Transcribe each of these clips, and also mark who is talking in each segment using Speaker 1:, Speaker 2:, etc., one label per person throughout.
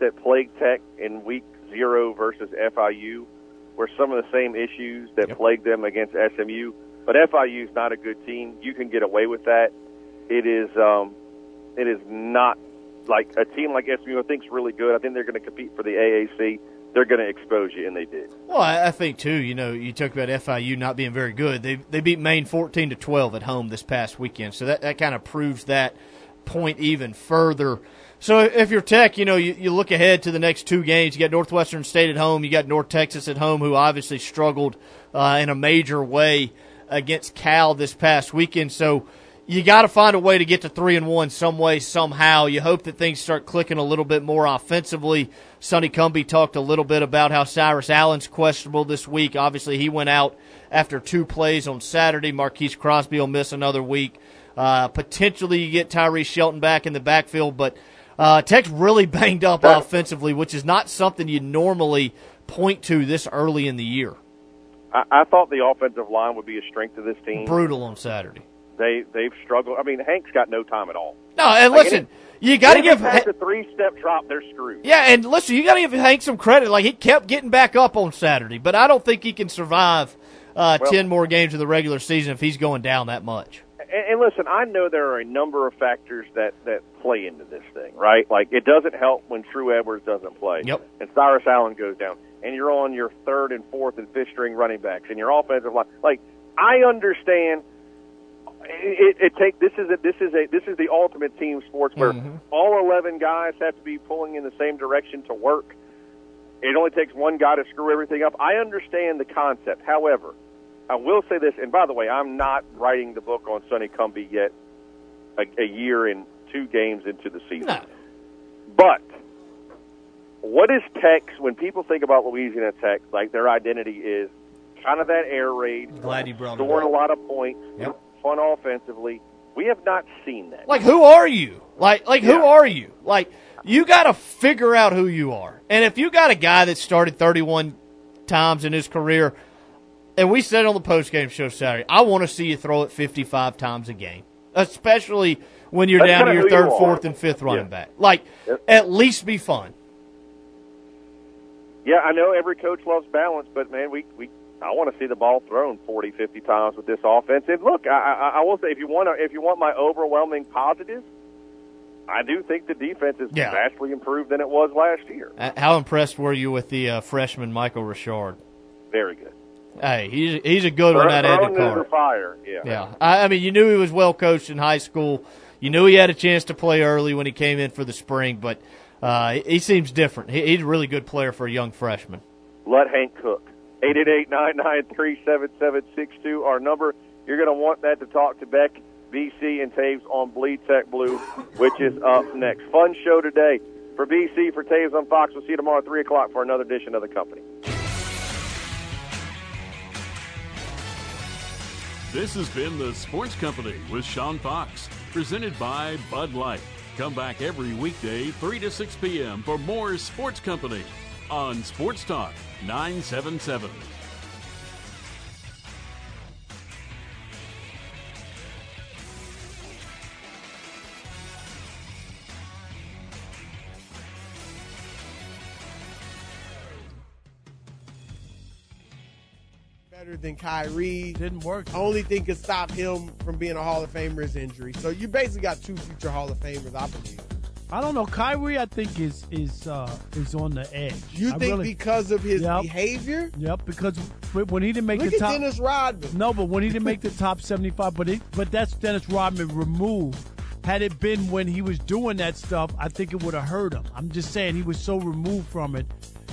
Speaker 1: that plagued Tech in week zero versus FIU were some of the same issues that
Speaker 2: Yep.
Speaker 1: plagued them against SMU. But FIU is not a good team. You can get away with that. It is um, it is not like a team like SMU I think is really good. I think they're going to compete for the AAC. They're going to expose you, and they did.
Speaker 2: Well, I, I think too. You know, you talk about FIU not being very good. They they beat Maine fourteen to twelve at home this past weekend, so that that kind of proves that point even further. So if you're Tech, you know, you, you look ahead to the next two games. You got Northwestern State at home. You got North Texas at home, who obviously struggled uh, in a major way against Cal this past weekend. So you got to find a way to get to three and one some way somehow. You hope that things start clicking a little bit more offensively. Sonny Cumbie talked a little bit about how Cyrus Allen's questionable this week. Obviously, he went out after two plays on Saturday. Marquise Crosby will miss another week. Uh, potentially, you get Tyree Shelton back in the backfield, but uh, Tech's really banged up offensively, which is not something you normally point to this early in the year.
Speaker 1: I, I thought the offensive line would be a strength of this team.
Speaker 2: Brutal on Saturday.
Speaker 1: They they've struggled. I mean, Hank's got no time at all.
Speaker 2: No, and
Speaker 1: Like,
Speaker 2: listen,
Speaker 1: any-
Speaker 2: you got to give.
Speaker 1: past a three step drop. They're screwed.
Speaker 2: Yeah, and listen, you got to give Hank some credit. Like he kept getting back up on Saturday, but I don't think he can survive uh,
Speaker 1: Well-
Speaker 2: ten more games of the regular season if he's going down that much.
Speaker 1: And, and listen, I know there are a number of factors that that play into this thing, right? Like it doesn't help when True Edwards doesn't play,
Speaker 2: Yep.
Speaker 1: and Cyrus Allen goes down, and you're on your third and fourth and fifth string running backs, and your offensive line. Like I understand. It, it, it take this is a this is a this is the ultimate team sports where
Speaker 2: Mhm.
Speaker 1: all eleven guys have to be pulling in the same direction to work. It only takes one guy to screw everything up. I understand the concept. However, I will say this, and by the way, I'm not writing the book on Sonny Cumbie yet. A, a year and two games into the season,
Speaker 2: No.
Speaker 1: but what is Tech's? When people think about Louisiana Tech, like their identity is kind of that air raid,
Speaker 2: Glad you brought
Speaker 1: scoring a lot of points,
Speaker 2: Yep.
Speaker 1: fun offensively. We have not seen that.
Speaker 2: Like who are you? Like like who are you? Like you got to figure out who you are. And if you got a guy that started 31 times in his career, and we said on the post game show Saturday, I want to see you throw it 55 times a game, especially when you're
Speaker 1: That's
Speaker 2: down to your third, fourth, and fifth running
Speaker 1: Yeah.
Speaker 2: back. Like
Speaker 1: Yep.
Speaker 2: at least be fun.
Speaker 1: Yeah, I know every coach loves balance, but man, we we I want to see the ball thrown 40, 50 times with this offense. And look, I, I, I will say if you want to, if you want my overwhelming positive, I do think the defense is
Speaker 2: Yeah.
Speaker 1: vastly improved than it was last year.
Speaker 2: How impressed were you with the uh, freshman Michael Richard?
Speaker 1: Very good.
Speaker 2: Hey, he's he's a good one. That
Speaker 1: into fire. Yeah.
Speaker 2: Yeah, I, I mean, you knew he was well coached in high school. You knew he had a chance to play early when he came in for the spring, but uh, he, he seems different. He, he's a really good player for a young freshman.
Speaker 1: Let Hank cook. 888-993-7762, our number. You're going to want that to talk to Beck, BC, and Taves on Bleed Tech Blue, which is up next. Fun show today. For BC, for Taves on Fox. We'll see you tomorrow at 3 o'clock for another edition of The Company.
Speaker 3: This has been the Sports Company with Sean Fox, presented by Bud Light. Come back every weekday, 3 to 6 p.m. for more Sports Company on Sports Talk 977.
Speaker 4: Better than Kyrie.
Speaker 5: Didn't work.
Speaker 4: Only thing could stop him from being a Hall of Famer is injury. So you basically got two future Hall of Famers, I believe.
Speaker 5: I don't know. Kyrie, I think is is uh, is on the edge.
Speaker 4: You
Speaker 5: I
Speaker 4: think
Speaker 5: really-
Speaker 4: because of his
Speaker 5: Yep.
Speaker 4: behavior?
Speaker 5: Yep, because when he didn't make
Speaker 4: Look
Speaker 5: the
Speaker 4: at
Speaker 5: top.
Speaker 4: Dennis Rodman.
Speaker 5: No, but when he didn't make the top 75, but it, but that's Dennis Rodman removed. Had it been when he was doing that stuff, I think it would have hurt him. I'm just saying he was so removed from it.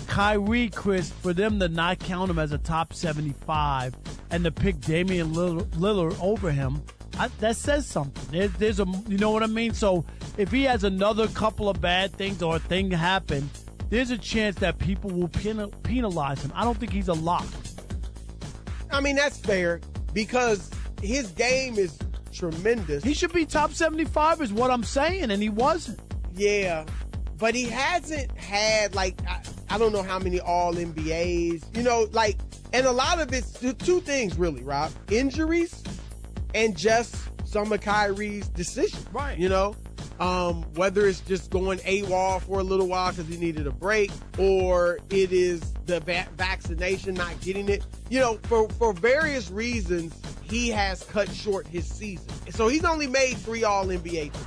Speaker 5: Kyrie, Chris, for them to not count him as a top 75 and to pick Damian Lillard, over him, I, that says something. There, there's a, you know what I mean? So if he has another couple of bad things or a thing happen, there's a chance that people will penal, penalize him. I don't think he's a lock.
Speaker 4: I mean, that's fair because his game is tremendous.
Speaker 5: He should be top 75 is what I'm saying, and he wasn't.
Speaker 4: Yeah, but he hasn't had like I, I don't know how many All NBAs. You know, like, and a lot of it's two things really, Rob: injuries and just some of Kyrie's decisions.
Speaker 5: Right.
Speaker 4: You know, Um, whether it's just going AWOL for a little while because he needed a break, or it is the va- vaccination, not getting it. You know, for, for various reasons, he has cut short his season. So he's only made three All NBA teams.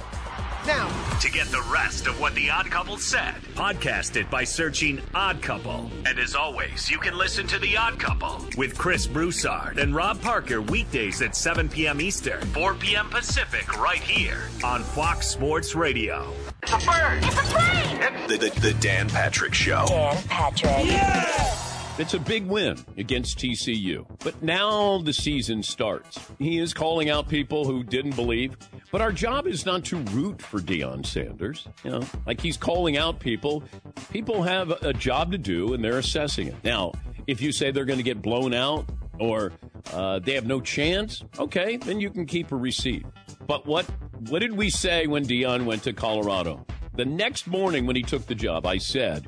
Speaker 4: Now,
Speaker 6: To get the rest of what the Odd Couple said, podcast it by searching Odd Couple. And as always, you can listen to the Odd Couple with Chris Broussard and Rob Parker weekdays at 7 p.m. Eastern, 4 p.m. Pacific, right here on Fox Sports Radio.
Speaker 7: It's a bird. It's a plane.
Speaker 6: The, the, the Dan Patrick Show.
Speaker 7: Dan Patrick.
Speaker 8: It's a big win against TCU. But now the season starts. He is calling out people who didn't believe. But our job is not to root for Deion Sanders. You know, like he's calling out people. People have a job to do and they're assessing it. Now, if you say they're going to get blown out or uh, they have no chance, okay, then you can keep a receipt. But what what did we say when Deion went to Colorado? The next morning when he took the job, I said,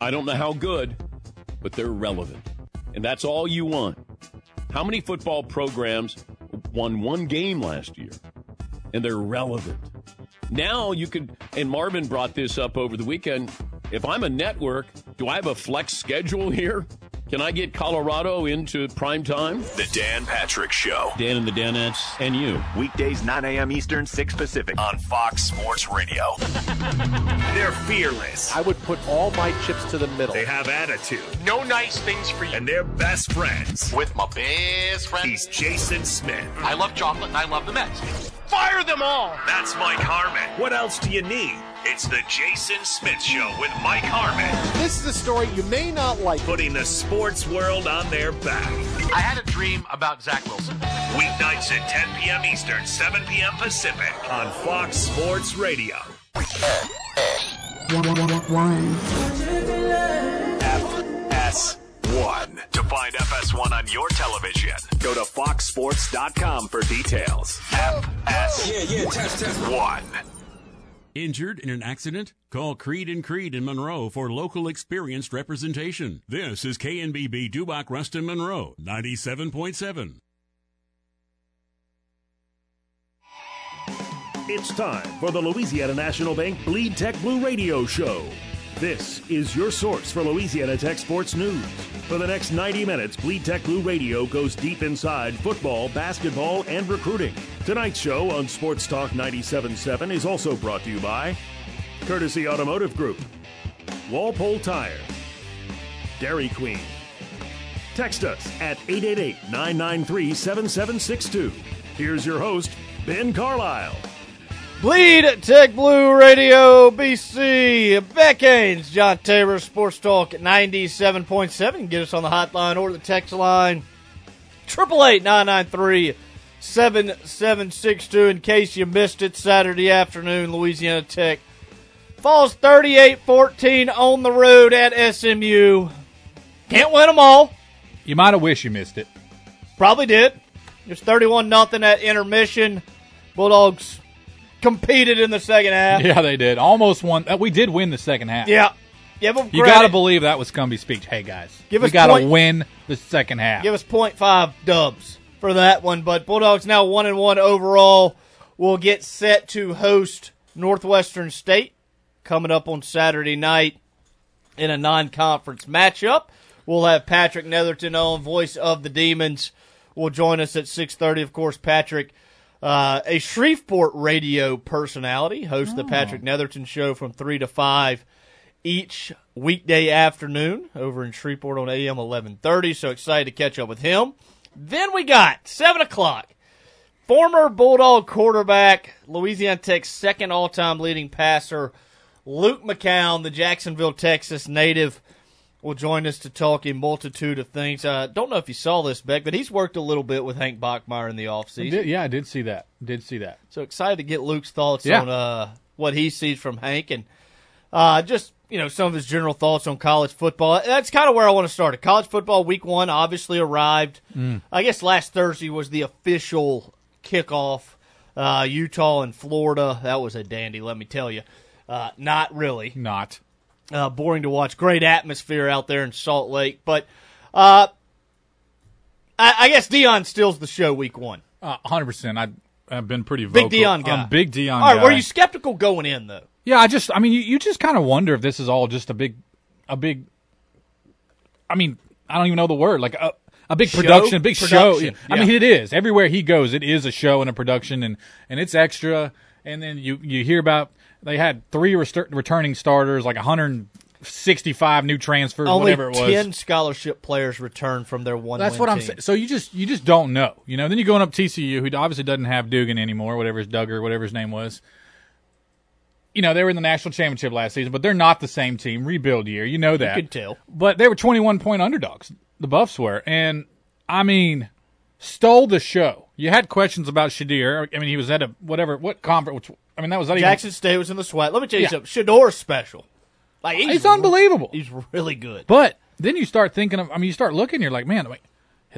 Speaker 8: I don't know how good, but they're relevant. And that's all you want. How many football programs won one game last year? And they're relevant. Now you could, and Marvin brought this up over the weekend. If I'm a network, do I have a flex schedule here? Can I get Colorado into prime time?
Speaker 6: The Dan Patrick Show.
Speaker 8: Dan and the Danettes and you.
Speaker 6: Weekdays, 9 a.m. Eastern, 6 Pacific on Fox Sports Radio. They're fearless.
Speaker 9: I would put all my chips to the middle.
Speaker 6: They have attitude.
Speaker 9: no nice things for you.
Speaker 6: And they're best friends.
Speaker 9: With my best friend.
Speaker 6: He's Jason Smith.
Speaker 9: I love chocolate and I love the Mets. Fire them all.
Speaker 6: That's Mike Harmon. What else do you need? It's the Jason Smith Show with Mike Harmon,
Speaker 9: This is a story you may not like.
Speaker 6: putting the sports world on their back.
Speaker 9: I had a dream about Zach Wilson.
Speaker 6: Weeknights at 10 p.m. Eastern, 7 p.m. Pacific on Fox Sports Radio. FS1. To find FS1 on your television, go to foxsports.com for details. FS1.
Speaker 3: Injured in an accident? Call Creed and Creed in Monroe for local experienced representation. This is KNBB Dubach Ruston Monroe, 97.7.
Speaker 10: It's time for the Louisiana National Bank Bleed Tech Blue Radio Show. This is your source for Louisiana Tech sports news. For the next 90 minutes, Bleed Tech Blue Radio goes deep inside football, basketball, and recruiting. Tonight's show on Sports Talk 97.7 is also brought to you by Courtesy Automotive Group, Walpole Tire, Dairy Queen. Text us at 888 993 7762. Here's your host, Ben Carlisle.
Speaker 2: Bleed Tech Blue Radio BC. Beck Haynes, John Tabor, Sports Talk at 97.7. You can get us on the hotline or the text line. 888 7762. In case you missed it, Saturday afternoon, Louisiana Tech falls 38 14 on the road at SMU. Can't win them all.
Speaker 11: You might have wished you missed it.
Speaker 2: Probably did. It was 31 nothing at intermission. Bulldogs competed in the second half.
Speaker 11: Yeah, they did. Almost won. uh, We did win the second half.
Speaker 2: Yeah. Give them
Speaker 11: You got to believe that was Cumbie's speech. Hey, guys.
Speaker 2: Give
Speaker 11: we
Speaker 2: us
Speaker 11: got to win the second half.
Speaker 2: Give us 0.5 dubs for that one. But Bulldogs now 1 and 1 overall will get set to host Northwestern State coming up on Saturday night in a non conference matchup. We'll have Patrick Netherton on, voice of the Demons, will join us at 6.30. Of course, Patrick, uh, a Shreveport radio personality, hosts the Patrick Netherton Show from 3 to 5 each weekday afternoon over in Shreveport on AM 1130. So excited to catch up with him. Then we got 7 o'clock. Former Bulldog quarterback, Louisiana Tech's second all time leading passer, Luke McCown, the Jacksonville, Texas native, will join us to talk a multitude of things. I uh, don't know if you saw this, Beck, but he's worked a little bit with Hank Bachmeier in the
Speaker 11: I
Speaker 2: offseason.
Speaker 11: did- yeah, I did see that. Did see that.
Speaker 2: So excited to get Luke's thoughts
Speaker 11: Yeah.
Speaker 2: on uh, what he sees from Hank and uh, just you know some of his general thoughts on college football. That's kind of where I want to start. College football week one obviously arrived. I guess last Thursday was the official kickoff. Uh, Utah and Florida. That was a dandy, let me tell you. Uh, not really
Speaker 11: Not.
Speaker 2: Uh, boring to watch. Great atmosphere out there in Salt Lake, but uh, I, I guess Deion steals the show week one.
Speaker 11: Uh, 100%. I have been pretty
Speaker 2: Big. Deion guy.
Speaker 11: I'm big Deion
Speaker 2: All right,
Speaker 11: guy.
Speaker 2: were you skeptical going in though?
Speaker 11: Yeah, I just, I mean, you, you just kind of wonder if this is all just a big, a big. I mean, I don't even know the word. Like a, a big
Speaker 2: Show?
Speaker 11: production, a big show.
Speaker 2: Production,
Speaker 11: I mean, it is everywhere he goes. It is a show and a production, and and it's extra. And then you you hear about they had three rest- returning starters, like 165 new transfers,
Speaker 2: Only
Speaker 11: whatever it was.
Speaker 2: ten scholarship players returned from their one.
Speaker 11: That's what I'm saying. So you just you just don't know, you know. Then you're going up TCU, who obviously doesn't have Duggan anymore, whatever his Duggar, whatever his name was. You know they were in the national championship last season, but they're not the same team. Rebuild year, you know that.
Speaker 2: You could tell.
Speaker 11: But they were 21 point underdogs. The Buffs were, and I mean, stole the show. You had questions about Shedeur. I mean, he was at a whatever what conference. I mean, that was even-
Speaker 2: Jackson State was in the sweat. Let me tell you
Speaker 11: Yeah.
Speaker 2: something. Shedeur's special. Like he's,
Speaker 11: It's unbelievable.
Speaker 2: He's really good.
Speaker 11: But then you start thinking of, I mean, you start looking, you're like, man, like,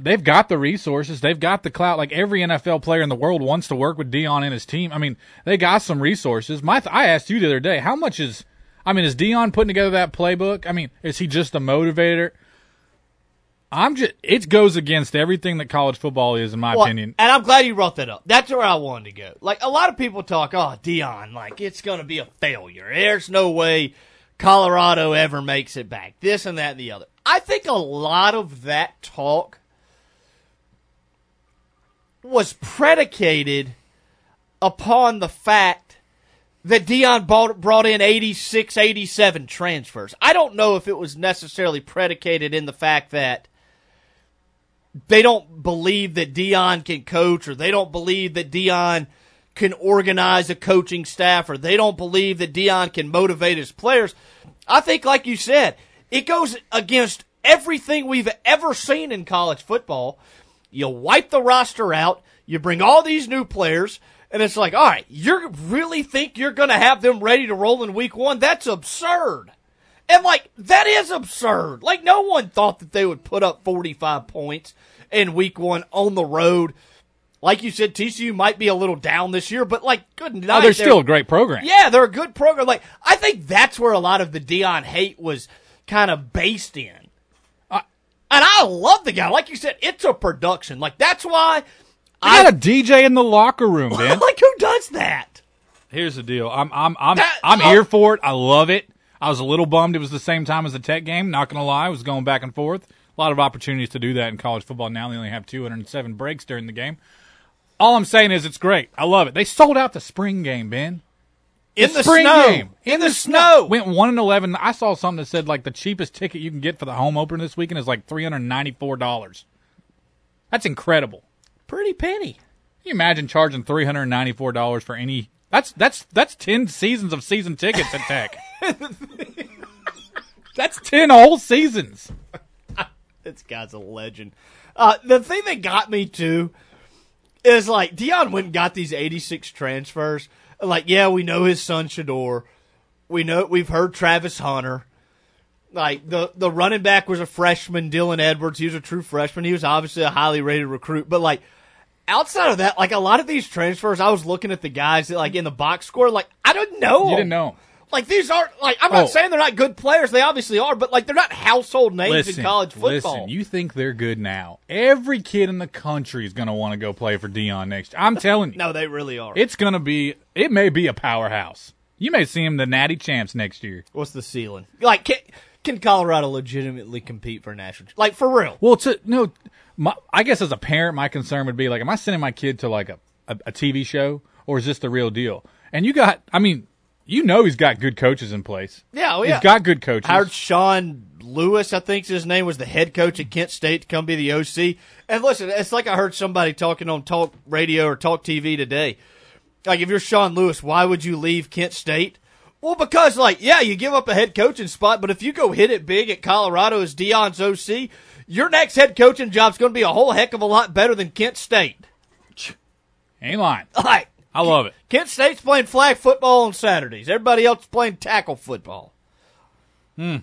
Speaker 11: they've got the resources, they've got the clout. Like every NFL player in the world wants to work with Deion and his team. I mean, they got some resources. My, th- I asked you the other day, how much is, I mean, is Deion putting together that playbook? I mean, is he just a motivator? I'm just, it goes against everything that college football is, in my
Speaker 2: Well,
Speaker 11: opinion.
Speaker 2: And I'm glad you brought that up. That's where I wanted to go. Like a lot of people talk, oh Deion, like it's going to be a failure. There's no way Colorado ever makes it back. This and that and the other. I think a lot of that talk was predicated upon the fact that Deion bought, brought in 86, 87 transfers. I don't know if it was necessarily predicated in the fact that they don't believe that Deion can coach or they don't believe that Deion can organize a coaching staff or they don't believe that Deion can motivate his players. I think, like you said, it goes against everything we've ever seen in college football. You wipe the roster out, you bring all these new players, and it's like, all right, you really think you're going to have them ready to roll in week one? That's absurd. And like that is absurd. Like no one thought that they would put up 45 points in week 1 on the road. Like you said TCU might be a little down this year, but like good night.
Speaker 11: Oh, they're still a great program.
Speaker 2: Yeah, they're a good program. Like I think that's where a lot of the Deion hate was kind of based in.
Speaker 11: Uh,
Speaker 2: and I love the guy. Like you said, it's a production. Like that's why
Speaker 11: I got a DJ in the locker room, man.
Speaker 2: like who does that?
Speaker 11: Here's the deal. I'm I'm I'm
Speaker 2: That-
Speaker 11: I'm
Speaker 2: oh.
Speaker 11: here for it. I love it. I was a little bummed it was the same time as the Tech game. Not gonna lie, I was going back and forth. A lot of opportunities to do that in college football. Now they only have 207 breaks during the game. All I'm saying is it's great. I love it. They sold out the spring game, Ben.
Speaker 2: In the
Speaker 11: spring
Speaker 2: snow.
Speaker 11: game.
Speaker 2: In the snow.
Speaker 11: Went one and eleven. I saw something that said like the cheapest ticket you can get for the home opener this weekend is like three hundred ninety four dollars. That's incredible.
Speaker 2: Pretty penny.
Speaker 11: Can you imagine charging three hundred ninety four dollars for any? That's that's that's ten seasons of season tickets at Tech. that's ten whole seasons.
Speaker 2: This guy's a legend. Uh, the thing that got me too is like Deion went and got these 86 transfers. Like, yeah, we know his son Shedeur. We know we've heard Travis Hunter. Like the the running back was a freshman, Dylan Edwards. He was a true freshman. He was obviously a highly rated recruit. But like outside of that, like a lot of these transfers, I was looking at the guys that like in the box score. Like I don't know.
Speaker 11: You didn't know.
Speaker 2: Like these aren't like I'm not
Speaker 11: Oh.
Speaker 2: saying they're not good players. They obviously are, but like they're not household names in college football.
Speaker 11: listen. You think they're good now? Every kid in the country is going to want to go play for Deion next. year. I'm telling you,
Speaker 2: no, they really are.
Speaker 11: it's going to be. It may be a powerhouse. You may see him the Natty champs next year.
Speaker 2: What's the ceiling? Like, can, can Colorado legitimately compete for a national? Like for real?
Speaker 11: Well, to no, my, I guess as a parent, my concern would be like, am I sending my kid to like a, a, a TV show or is this the real deal? And you got, I mean, you know, he's got good coaches in place.
Speaker 2: Yeah, oh, yeah.
Speaker 11: He's got good coaches.
Speaker 2: Hired Sean Lewis, I think his name was the head coach at Kent State to come be the OC. And listen, it's like I heard somebody talking on talk radio or talk TV today. Like, if you're Sean Lewis, why would you leave Kent State? Well, because like, yeah, you give up a head coaching spot, but if you go hit it big at Colorado as Deion's OC, your next head coaching job's going to be a whole heck of a lot better than Kent State.
Speaker 11: Ain't lying.
Speaker 2: Like,
Speaker 11: I love it.
Speaker 2: Kent State's playing flag football on Saturdays. Everybody else is playing tackle football. Hmm.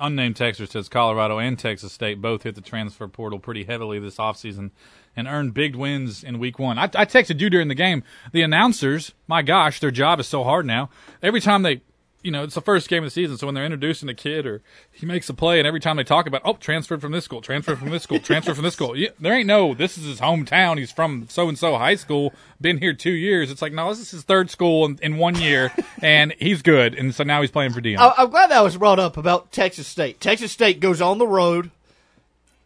Speaker 11: Unnamed texter says Colorado and Texas State both hit the transfer portal pretty heavily this offseason and earned big wins in week one. I, I texted you during the game. The announcers, my gosh, their job is so hard now. Every time they you know, it's the first game of the season, so when they're introducing a kid or he makes a play, and every time they talk about, oh, transferred from this school, transferred from this school, transferred from this school, yeah, there ain't no, this is his hometown. He's from so and so high school, been here two years. It's like, no, this is his third school in, in one year, and he's good, and so now he's playing for Deion.
Speaker 2: I, I'm glad that was brought up about Texas State. Texas State goes on the road,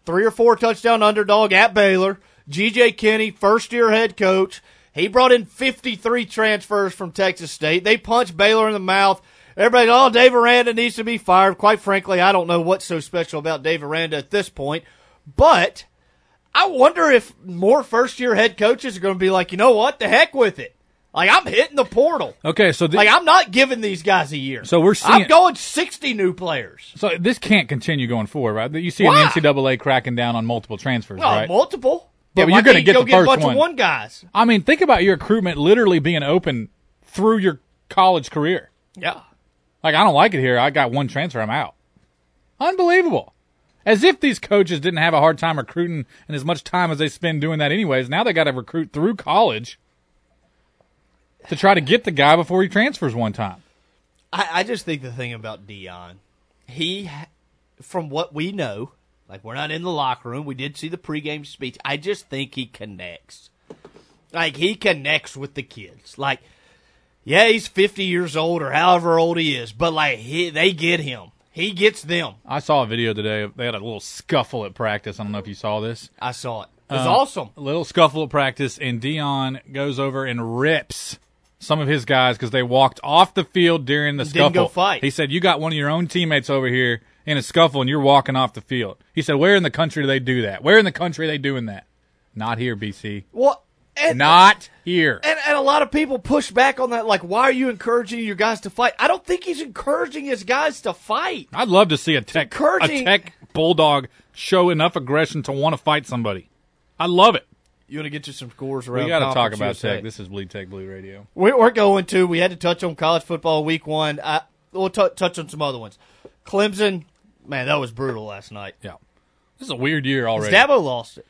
Speaker 2: three or four touchdown underdog at Baylor. G.J. Kinne, first year head coach. He brought in 53 transfers from Texas State. They punched Baylor in the mouth. Everybody, oh, Dave Aranda needs to be fired. Quite frankly, I don't know what's so special about Dave Aranda at this point. But I wonder if more first year head coaches are going to be like, you know what? The heck with it. Like, I'm hitting the portal.
Speaker 11: okay, so th-
Speaker 2: Like, I'm not giving these guys a year.
Speaker 11: So we're seeing-
Speaker 2: I'm going 60 new players.
Speaker 11: so this can't continue going forward, right? You see
Speaker 2: Why?
Speaker 11: an NCAA cracking down on multiple transfers,
Speaker 2: No,
Speaker 11: right?
Speaker 2: multiple.
Speaker 11: Yeah, but you're gonna get
Speaker 2: you
Speaker 11: the
Speaker 2: go get a
Speaker 11: first
Speaker 2: bunch
Speaker 11: one.
Speaker 2: of one guys.
Speaker 11: I mean, think about your recruitment literally being open through your college career.
Speaker 2: Yeah.
Speaker 11: Like, I don't like it here. I got one transfer. I'm out. Unbelievable. As if these coaches didn't have a hard time recruiting and as much time as they spend doing that anyways. Now they got to recruit through college to try to get the guy before he transfers one time.
Speaker 2: I, I just think the thing about Deion, he, from what we know, like we're not in the locker room. We did see the pregame speech. I just think he connects. Like he connects with the kids. Like, yeah, he's fifty years old or however old he is, but like he, they get him. He gets them.
Speaker 11: I saw a video today. They had a little scuffle at practice. I don't know if you saw this.
Speaker 2: I saw it. It was
Speaker 11: Uh,
Speaker 2: awesome.
Speaker 11: A little scuffle at practice, and Deion goes over and rips some of his guys because they walked off the field during the
Speaker 2: Didn't
Speaker 11: scuffle.
Speaker 2: go fight.
Speaker 11: He said, "You got one of your own teammates over here in a scuffle, and you're walking off the field." He said, "Where in the country do they do that? Where in the country are they doing that? Not here, BC.
Speaker 2: What? And,
Speaker 11: Not here."
Speaker 2: And, and a lot of people push back on that. Like, why are you encouraging your guys to fight? I don't think he's encouraging his guys to fight.
Speaker 11: I'd love to see a tech, a tech bulldog show enough aggression to want to fight somebody. I love it.
Speaker 2: You want to get you some scores around?
Speaker 11: We got to talk about
Speaker 2: USA.
Speaker 11: tech. This is Bleed Tech Blue Radio.
Speaker 2: We- We're going to. We had to touch on college football week one. I, we'll t- touch on some other ones. Clemson, man, that was brutal last night.
Speaker 11: Yeah, this is a weird year already.
Speaker 2: Dabo lost it.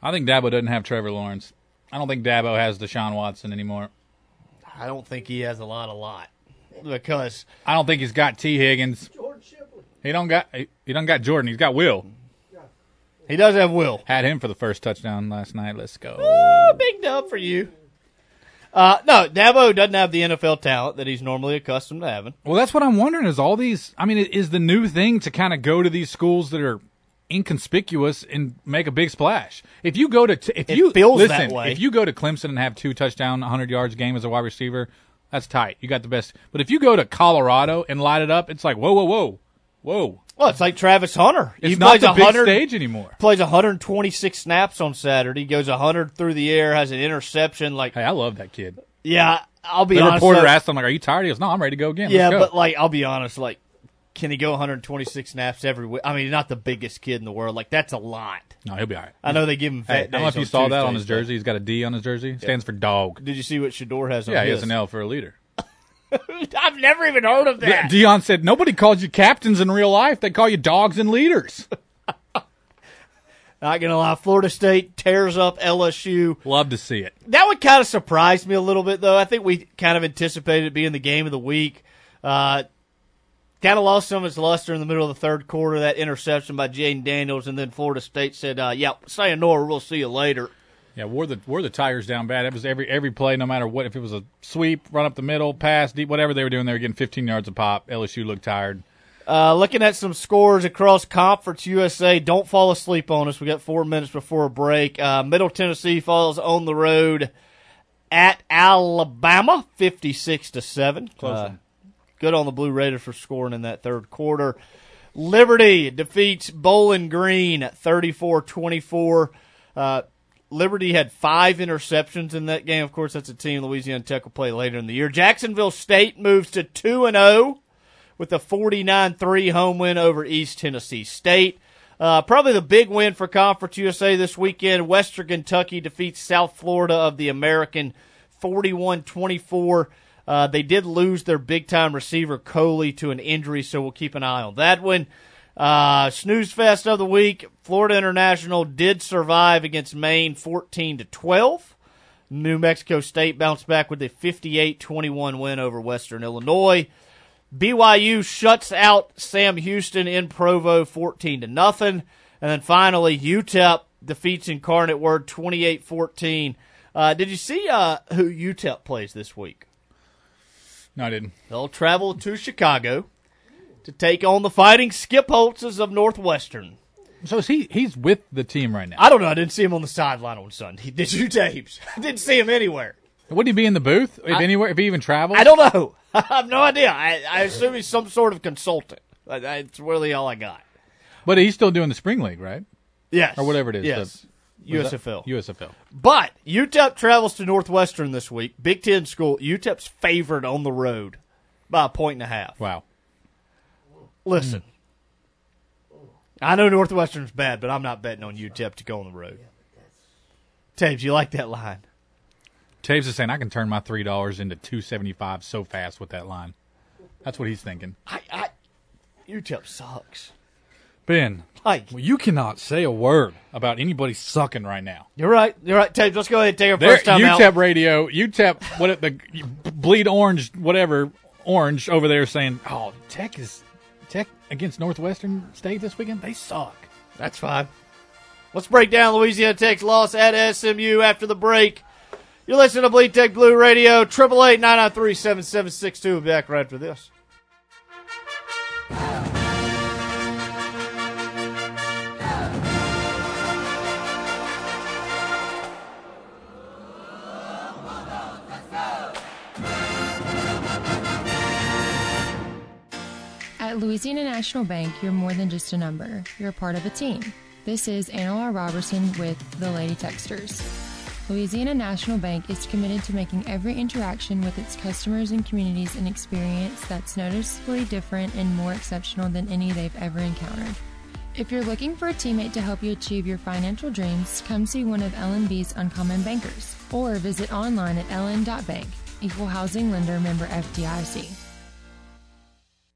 Speaker 11: I think Dabo doesn't have Trevor Lawrence. I don't think Dabo has Deshaun Watson anymore.
Speaker 2: I don't think he has a lot, a lot, because
Speaker 11: I don't think he's got Tee Higgins. He don't got he, he don't got Jordan. He's got Will.
Speaker 2: he does have Will.
Speaker 11: Had him for the first touchdown last night. Let's go.
Speaker 2: Ah, big dub for you. Uh, no, Dabo doesn't have the NFL talent that he's normally accustomed to having.
Speaker 11: Well, that's what I'm wondering. Is all these? I mean, is the new thing to kind of go to these schools that are inconspicuous and make a big splash. If you go to t- if
Speaker 2: It
Speaker 11: you
Speaker 2: feels that
Speaker 11: listen,
Speaker 2: way.
Speaker 11: if you go to Clemson and have two touchdown, 100 yards game as a wide receiver, that's tight. You got the best. But if you go to Colorado and light it up, it's like whoa, whoa, whoa, whoa.
Speaker 2: Well, it's like Travis Hunter.
Speaker 11: It's
Speaker 2: he
Speaker 11: not
Speaker 2: plays
Speaker 11: the big stage anymore.
Speaker 2: Plays 126 snaps on Saturday. Goes 100 through the air. Has an interception. Like,
Speaker 11: Hey, I love that kid.
Speaker 2: yeah, I'll be
Speaker 11: The
Speaker 2: honest.
Speaker 11: reporter
Speaker 2: though-
Speaker 11: asked him like, "Are you tired?" He goes, "No, I'm ready to go again."
Speaker 2: Yeah,
Speaker 11: go."
Speaker 2: but like I'll be honest, like can he go 126 snaps every week? I mean, not the biggest kid in the world. Like that's a lot.
Speaker 11: no, he'll be all right.
Speaker 2: I know they give him.
Speaker 11: Hey, I don't know if you saw that on his jersey. He's got a D on his jersey. Stands for dog.
Speaker 2: Did you see what Shedeur has on his?
Speaker 11: Yeah, he
Speaker 2: his?
Speaker 11: has an L for a leader.
Speaker 2: I've never even heard of that.
Speaker 11: Deion said nobody calls you captains in real life. They call you dogs and leaders.
Speaker 2: Not gonna lie, Florida State tears up LSU.
Speaker 11: Love to see it.
Speaker 2: That would kind of surprise me a little bit, though. I think we kind of anticipated it being the game of the week. Uh, kind of lost some of its luster in the middle of the third quarter. That interception by Jayden Daniels, and then Florida State said, uh, "Yeah, sayonara. We'll see you later."
Speaker 11: Yeah, wore the wore the tires down bad. It was every every play, no matter what. If it was a sweep, run up the middle, pass, deep, whatever they were doing, they were getting 15 yards a pop. LSU looked tired.
Speaker 2: Uh, looking at some scores across Conference USA, don't fall asleep on us. We got four minutes before a break. Uh, Middle Tennessee falls on the road at Alabama, fifty-six to seven.
Speaker 11: Close
Speaker 2: Uh,
Speaker 11: one.
Speaker 2: Good on the Blue Raiders for scoring in that third quarter. Liberty defeats Bowling Green 34-24. Uh, Liberty had five interceptions in that game. Of course, that's a team Louisiana Tech will play later in the year. Jacksonville State moves to 2 and 0 with a 49-3 home win over East Tennessee State. Uh, probably the big win for Conference USA this weekend. Western Kentucky defeats South Florida of the American 41-24. Uh, they did lose their big-time receiver Coley to an injury, so we'll keep an eye on that one. Uh, snooze fest of the week. Florida International did survive against Maine 14 to 12. New Mexico State bounced back with a 58-21 win over Western Illinois. BYU shuts out Sam Houston in Provo 14 to nothing. And then finally, UTEP defeats Incarnate Word 28-14. Uh, did you see uh, who UTEP plays this week?
Speaker 11: No, I didn't.
Speaker 2: They'll travel to Chicago to take on the Fighting Skip Holtzes of Northwestern.
Speaker 11: So is he he's with the team right now.
Speaker 2: I don't know. I didn't see him on the sideline on Sunday. Did you, Tapes? I didn't see him anywhere.
Speaker 11: Would he be in the booth if
Speaker 2: I-
Speaker 11: anywhere? If he even travels?
Speaker 2: I don't know. I have no idea. I, I assume he's some sort of consultant. That's really all I got.
Speaker 11: But he's still doing the spring league, right?
Speaker 2: Yes.
Speaker 11: Or whatever it is.
Speaker 2: Yes.
Speaker 11: The- what is that?
Speaker 2: USFL.
Speaker 11: USFL.
Speaker 2: But UTEP travels to Northwestern this week. Big Ten school. UTEP's favored on the road by a point and a half.
Speaker 11: Wow.
Speaker 2: Listen, I know Northwestern's bad, but I'm not betting on UTEP to go on the road. Taves, you like that line?
Speaker 11: Taves is saying I can turn my three dollars into two seventy five so fast with that line. That's what he's thinking.
Speaker 2: I, I UTEP sucks.
Speaker 11: Ben,
Speaker 2: Like
Speaker 11: well, you cannot say a word about anybody sucking right now.
Speaker 2: you're right. You're right. Let's go ahead and take our
Speaker 11: There,
Speaker 2: first time
Speaker 11: UTEP
Speaker 2: out.
Speaker 11: radio, UTEP, what it- the bleed orange, whatever orange over there saying, oh, Tech is Tech against Northwestern State this weekend. They suck.
Speaker 2: That's fine. Let's break down Louisiana Tech's loss at SMU after the break. You're listening to Bleed Tech Blue Radio, 888 993 7762. We'll be back right after this.
Speaker 12: At Louisiana National Bank, you're more than just a number. You're a part of a team. This is Anna Robertson with the Lady Techsters. Louisiana National Bank is committed to making every interaction with its customers and communities an experience that's noticeably different and more exceptional than any they've ever encountered. If you're looking for a teammate to help you achieve your financial dreams, come see one of LNB's Uncommon Bankers or visit online at ln.bank. Equal housing lender member FDIC.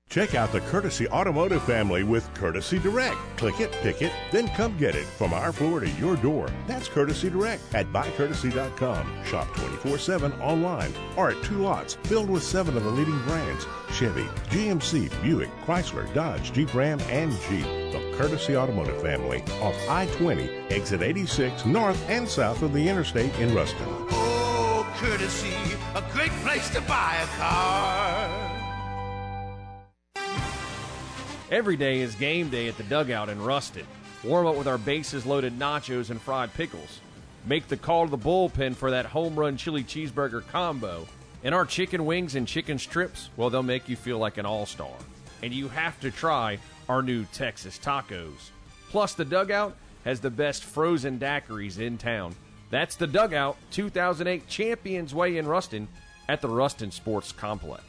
Speaker 13: Check out the Courtesy Automotive family with Courtesy Direct. Click it, pick it, then come get it from our floor to your door. That's Courtesy Direct at buycourtesy.com. Shop 24 7 online or at two lots filled with seven of the leading brands Chevy, GMC, Buick, Chrysler, Dodge, Jeep Ram, and Jeep. The Courtesy Automotive family off I 20, exit 86, north and south of the interstate in Ruston.
Speaker 14: Oh, courtesy, a great place to buy a car.
Speaker 15: Every day is game day at the dugout in Ruston. Warm up with our bases loaded nachos and fried pickles. Make the call to the bullpen for that home run chili cheeseburger combo. And our chicken wings and chicken strips, well, they'll make you feel like an all star. And you have to try our new Texas tacos. Plus, the dugout has the best frozen daiquiris in town. That's the dugout 2008 Champions Way in Ruston at the Ruston Sports Complex.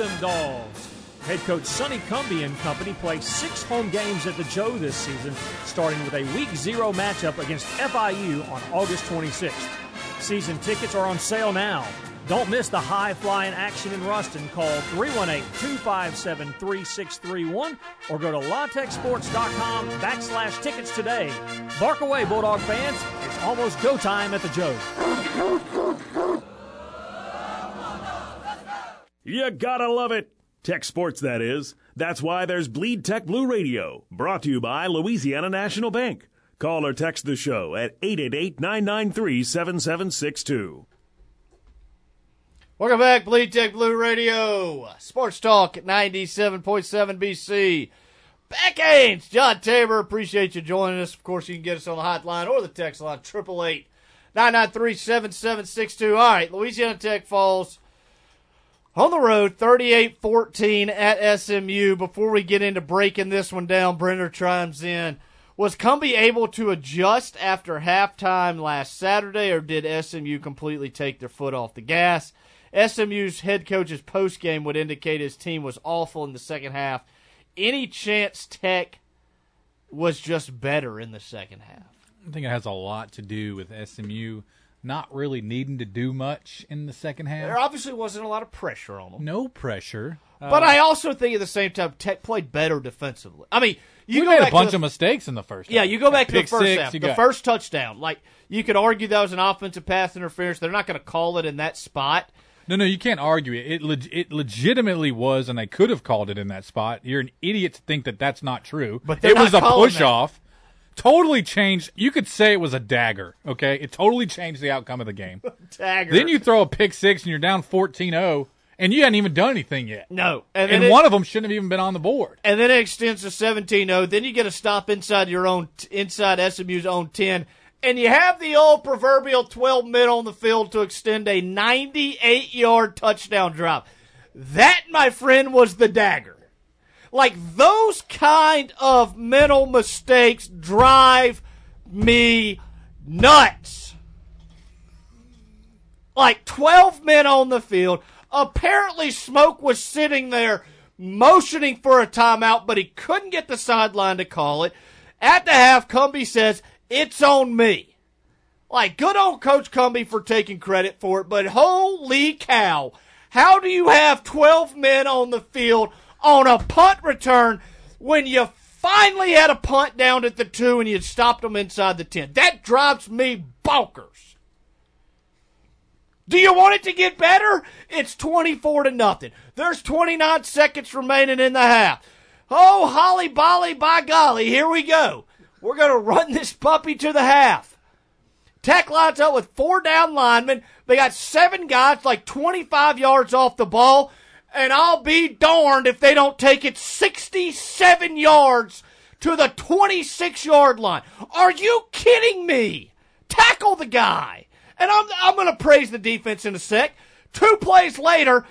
Speaker 16: How dogs? Head coach Sonny Cumbie and company play six home games at the Joe this season, starting with a Week Zero matchup against FIU on August 26th. Season tickets are on sale now. Don't miss the high flying action in Ruston. Call 318 257 3631 or go to latechsports.com backslash tickets today. Bark away, Bulldog fans. It's almost go time at the Joe.
Speaker 10: You gotta love it. Tech sports, that is. That's why there's Bleed Tech Blue Radio, brought to you by Louisiana National Bank. Call or text the show at 888 993 7762.
Speaker 2: Welcome back, Bleed Tech Blue Radio, Sports Talk 97.7 BC. Beck Haynes, John Tabor, appreciate you joining us. Of course, you can get us on the hotline or the text line, 888 993 7762. All right, Louisiana Tech falls on the road, 38-14 at SMU. Before we get into breaking this one down, Brenner chimes in. Was Cumbie able to adjust after halftime last Saturday, or did SMU completely take their foot off the gas? SMU's head coach's postgame would indicate his team was awful in the second half. Any chance Tech was just better in the second half?
Speaker 11: I think it has a lot to do with SMU not really needing to do much in the second half.
Speaker 2: There obviously wasn't a lot of pressure on them.
Speaker 11: No pressure.
Speaker 2: But
Speaker 11: Uh,
Speaker 2: I also think at the same time, Tech played better defensively. I mean, you
Speaker 11: made a bunch
Speaker 2: to
Speaker 11: of mistakes in the first.
Speaker 2: Yeah,
Speaker 11: half.
Speaker 2: you go back to the first
Speaker 11: six,
Speaker 2: half, the
Speaker 11: got-
Speaker 2: first touchdown. Like you could argue that was an offensive pass interference. They're not going to call it in that spot.
Speaker 11: No, no, you can't argue it. It, leg- it legitimately was, and they could have called it in that spot. You're an idiot to think that that's not true.
Speaker 2: But
Speaker 11: it was a push
Speaker 2: that.
Speaker 11: off. Totally changed. You could say it was a dagger. Okay, it totally changed the outcome of the game.
Speaker 2: Dagger.
Speaker 11: Then you throw a pick six, and you're down 14-0, and you hadn't even done anything yet.
Speaker 2: No, and,
Speaker 11: And,
Speaker 2: it-
Speaker 11: one of them shouldn't have even been on the board.
Speaker 2: and then it extends to 17-0. Then you get a stop inside your own inside SMU's own 10 and you have the old proverbial 12 men on the field to extend a 98-yard touchdown drive. That, my friend, was the dagger. Like those kind of mental mistakes drive me nuts. Like 12 men on the field. Apparently, Smoke was sitting there motioning for a timeout, but he couldn't get the sideline to call it. At the half, Cumbie says, It's on me. Like, good old Coach Cumbie for taking credit for it, but holy cow. How do you have 12 men on the field on a punt return when you finally had a punt down at the two and you stopped them inside the 10? That drives me bonkers. Do you want it to get better? It's 24 to nothing. There's 29 seconds remaining in the half. Oh, holly bolly, by golly, here we go. We're going to run this puppy to the half. Tech lines up with four down linemen. They got seven guys like 25 yards off the ball. And I'll be darned if they don't take it 67 yards to the 26 yard line. Are you kidding me? Tackle the guy. And I'm, I'm going to praise the defense in a sec. Two plays later,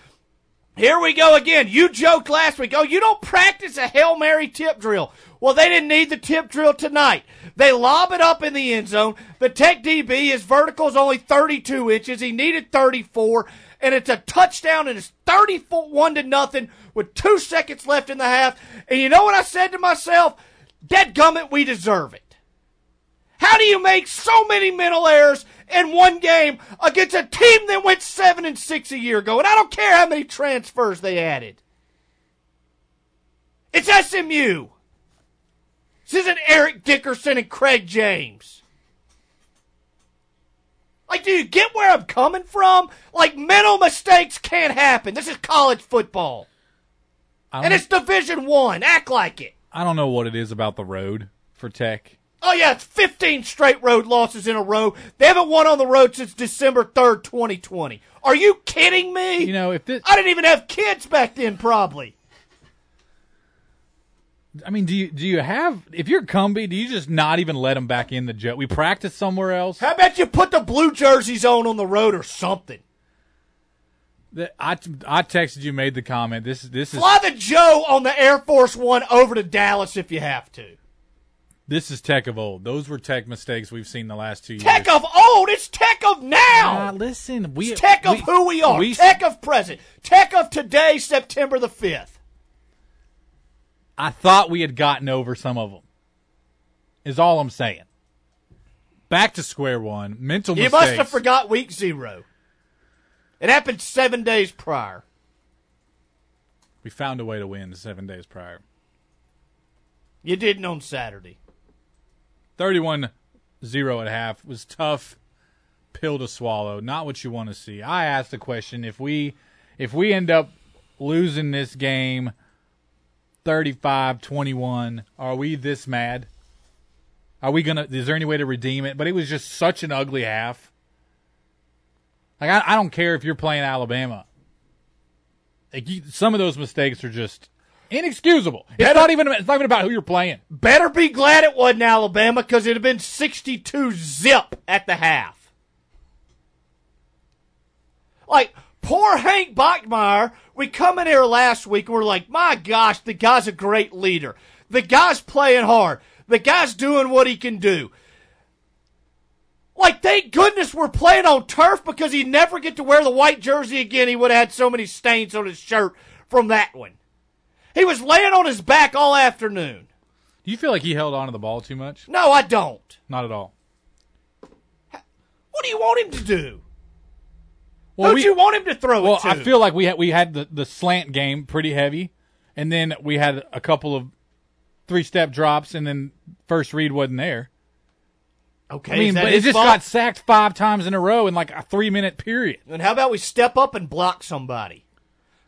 Speaker 2: here we go again. You joked last week. Oh, you don't practice a Hail Mary tip drill. Well, they didn't need the tip drill tonight. They lob it up in the end zone. The Tech DB, his vertical is only 32 inches. He needed 34, and it's a touchdown, and it's 31 to nothing with two seconds left in the half. And you know what I said to myself? Dead gummit, we deserve it. How do you make so many mental errors in one game against a team that went seven and six a year ago? And I don't care how many transfers they added. It's SMU. This isn't Eric Dickerson and Craig James. Like, do you get where I'm coming from? Like, mental mistakes can't happen. This is college football, and it's Division One. Act like it.
Speaker 11: I don't know what it is about the road for Tech.
Speaker 2: Oh yeah, it's 15 straight road losses in a row. They haven't won on the road since December 3rd, 2020. Are you kidding me?
Speaker 11: You know, if this,
Speaker 2: I didn't even have kids back then, probably.
Speaker 11: I mean, do you do you have if you're Cumbie, do you just not even let him back in the jet? We practice somewhere else.
Speaker 2: How about you put the blue jerseys on on the road or something?
Speaker 11: The- I I texted you, made the comment. This this is
Speaker 2: Fly the Joe on the Air Force One over to Dallas if you have to.
Speaker 11: this is Tech of old. Those were Tech mistakes we've seen the last two years.
Speaker 2: Tech of old, it's Tech of now.
Speaker 11: Ah, listen, we
Speaker 2: it's Tech of who we are.
Speaker 11: we-
Speaker 2: tech of present. Tech of today, September the 5th.
Speaker 11: I thought we had gotten over some of them. Is all I'm saying. Back to square one. Mental
Speaker 2: You
Speaker 11: mistakes.
Speaker 2: must have forgot week zero. It happened seven days prior.
Speaker 11: We found a way to win seven days prior.
Speaker 2: You didn't on Saturday.
Speaker 11: 31 0 at half was tough pill to swallow. Not what you want to see. I asked the question if we if we end up losing this game 35-21, are we this mad? Are we going to is there any way to redeem it? But it was just such an ugly half. Like I, I don't care if you're playing Alabama. Like you, some of those mistakes are just inexcusable. It's
Speaker 2: Better-
Speaker 11: not even it's not even about who you're playing.
Speaker 2: Better be glad it wasn't Alabama because it'd have been 62 zip at the half. Like, poor Hank Bachmeier, we come in here last week and we're like, my gosh, the guy's a great leader. The guy's playing hard. The guy's doing what he can do. Like, thank goodness we're playing on turf because he'd never get to wear the white jersey again. He would have had so many stains on his shirt from that one. He was laying on his back all afternoon.
Speaker 11: Do you feel like he held on to the ball too much?
Speaker 2: No, I don't.
Speaker 11: Not at all.
Speaker 2: What What do you want him to do?
Speaker 11: Well,
Speaker 2: Who'd
Speaker 11: we-
Speaker 2: you want him to throw
Speaker 11: Well,
Speaker 2: it to?
Speaker 11: I feel like we had we had the, the slant game pretty heavy, and then we had a couple of three step drops, and then first read wasn't there.
Speaker 2: okay,
Speaker 11: I mean, but it just
Speaker 2: fault?
Speaker 11: got sacked five times in a row in like a three minute period.
Speaker 2: And how about we step up and block somebody?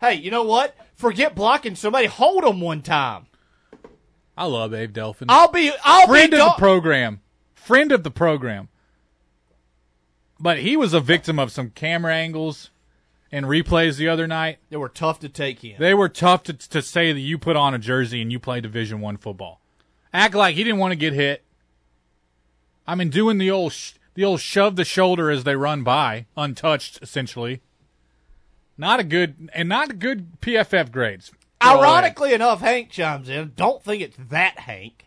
Speaker 2: Hey, you know what? Forget blocking somebody. Hold them one time.
Speaker 11: I love Abe Delphin.
Speaker 2: I'll be. I'll
Speaker 11: friend
Speaker 2: be.
Speaker 11: of the program. Friend of the program. But he was a victim of some camera angles and replays the other night.
Speaker 2: They were tough to take in.
Speaker 11: They were tough to to say that you put on a jersey and you play Division One football. Act like he didn't want to get hit. I mean, doing the old sh- the old shove the shoulder as they run by, untouched essentially. Not a good and not a good PFF grades.
Speaker 2: Ironically enough, Hank chimes in. Don't think it's that Hank.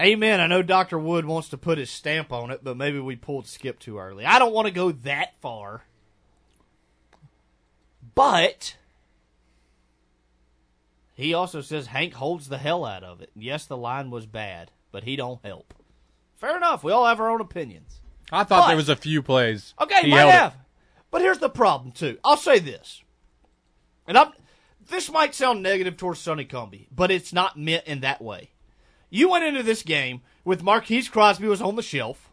Speaker 2: Amen. I know Dr. Wood wants to put his stamp on it, but maybe we pulled Skip too early. I don't want to go that far. But he also says Hank holds the hell out of it. Yes, the line was bad, but he don't help. Fair enough. We all have our own opinions.
Speaker 11: I thought
Speaker 2: But-
Speaker 11: there was a few plays.
Speaker 2: Okay,
Speaker 11: he
Speaker 2: might
Speaker 11: held it.
Speaker 2: have. But here's the problem too. I'll say this, and I'm. This might sound negative towards Sonny Cumbie, but it's not meant in that way. You went into this game with Marquis Crosby was on the shelf,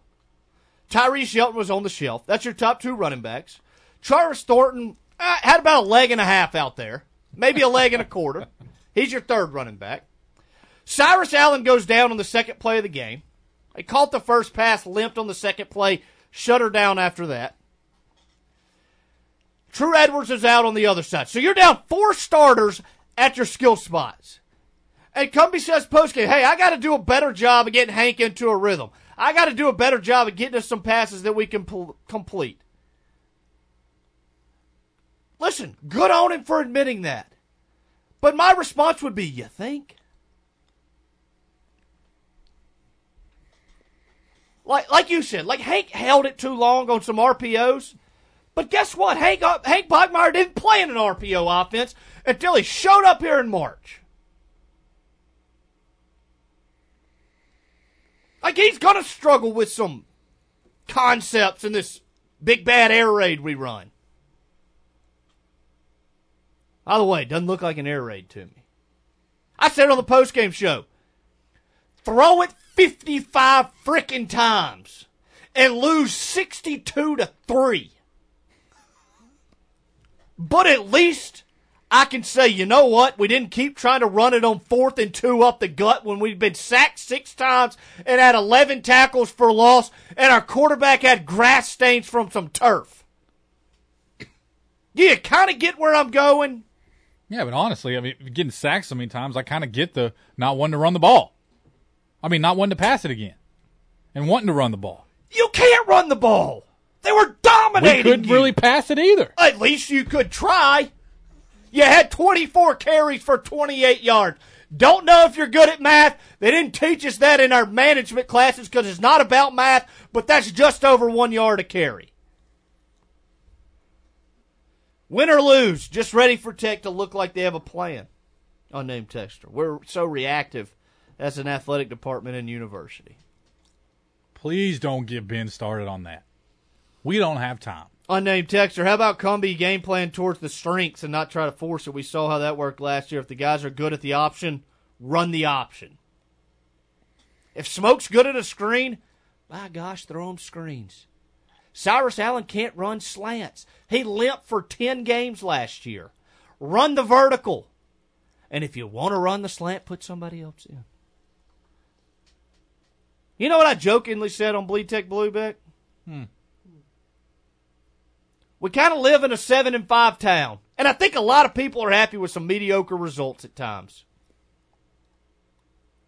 Speaker 2: Tyree Shelton was on the shelf. That's your top two running backs. Charvis Thornton uh, had about a leg and a half out there, maybe a leg and a quarter. He's your third running back. Cyrus Allen goes down on the second play of the game. He caught the first pass, limped on the second play, shut her down after that. Tru Edwards is out on the other side. So you're down four starters at your skill spots. And Cumbie says postgame, hey, I got to do a better job of getting Hank into a rhythm. I got to do a better job of getting us some passes that we can pl- complete. Listen, good on him for admitting that. But my response would be, you think? Like, like you said, like Hank held it too long on some RPOs. But guess what? Hank, uh, Hank Bachmeier didn't play in an RPO offense until he showed up here in March. Like he's gonna struggle with some concepts in this big bad air raid we run. By the way, it doesn't look like an air raid to me. I said on the post game show, throw it 55 frickin' times and lose 62 to 3. But at least I can say, you know what? We didn't keep trying to run it on fourth and two up the gut when we'd been sacked six times and had 11 tackles for loss, and our quarterback had grass stains from some turf. Do you kind of get where I'm going?
Speaker 11: Yeah, but honestly, I mean, getting sacked so many times, I kind of get the not wanting to run the ball. I mean, not wanting to pass it again, and wanting to run the ball.
Speaker 2: You can't run the ball. They were dominating.
Speaker 11: We couldn't
Speaker 2: you.
Speaker 11: really pass it either.
Speaker 2: At least you could try. You had 24 carries for 28 yards. Don't know if you're good at math. They didn't teach us that in our management classes because it's not about math, but that's just over one yard a carry. Win or lose, just ready for Tech to look like they have a plan. Unnamed texture. We're so reactive as an athletic department and university.
Speaker 11: Please don't get Ben started on that. We don't have time.
Speaker 2: Unnamed texter, how about Cumbie game plan towards the strengths and not try to force it? We saw how that worked last year. If the guys are good at the option, run the option. If Smoke's good at a screen, by gosh, throw him screens. Cyrus Allen can't run slants. He limped for 10 games last year. Run the vertical. And if you want to run the slant, put somebody else in. You know what I jokingly said on Bleed Tech Blueback?
Speaker 11: Hmm.
Speaker 2: We kind of live in a seven and five town, and I think a lot of people are happy with some mediocre results at times.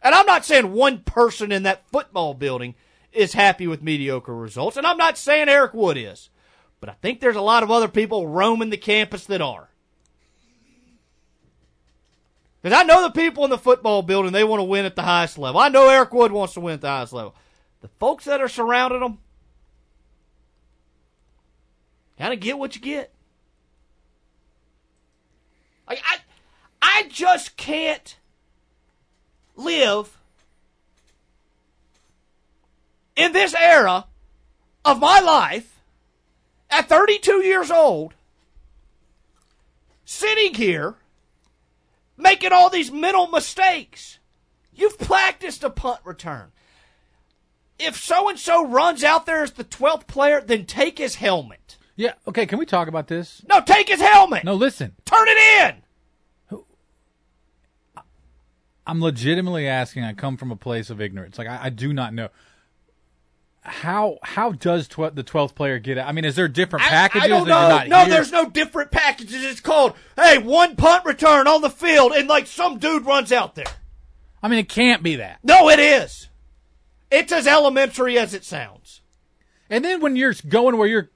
Speaker 2: And I'm not saying one person in that football building is happy with mediocre results, and I'm not saying Eric Wood is, but I think there's a lot of other people roaming the campus that are. Because I know the people in the football building, they want to win at the highest level. I know Eric Wood wants to win at the highest level. The folks that are surrounding them, of get what you get. I, I just can't live in this era of my life at 32 years old sitting here making all these mental mistakes. You've practiced a punt return. If so and so runs out there as the 12th player, then take his helmet.
Speaker 11: Yeah, okay, can we talk about this?
Speaker 2: No, take his helmet.
Speaker 11: No, listen.
Speaker 2: Turn it in.
Speaker 11: I'm legitimately asking. I come from a place of ignorance. Like I, I do not know how how does tw- the twelfth player get it? I mean, is there different packages?
Speaker 2: I, I don't know.
Speaker 11: not
Speaker 2: No,
Speaker 11: here?
Speaker 2: there's no different packages. It's called, hey, one punt return on the field, and like some dude runs out there.
Speaker 11: I mean, it can't be that.
Speaker 2: No, it is. It's as elementary as it sounds.
Speaker 11: And then when you're going where you're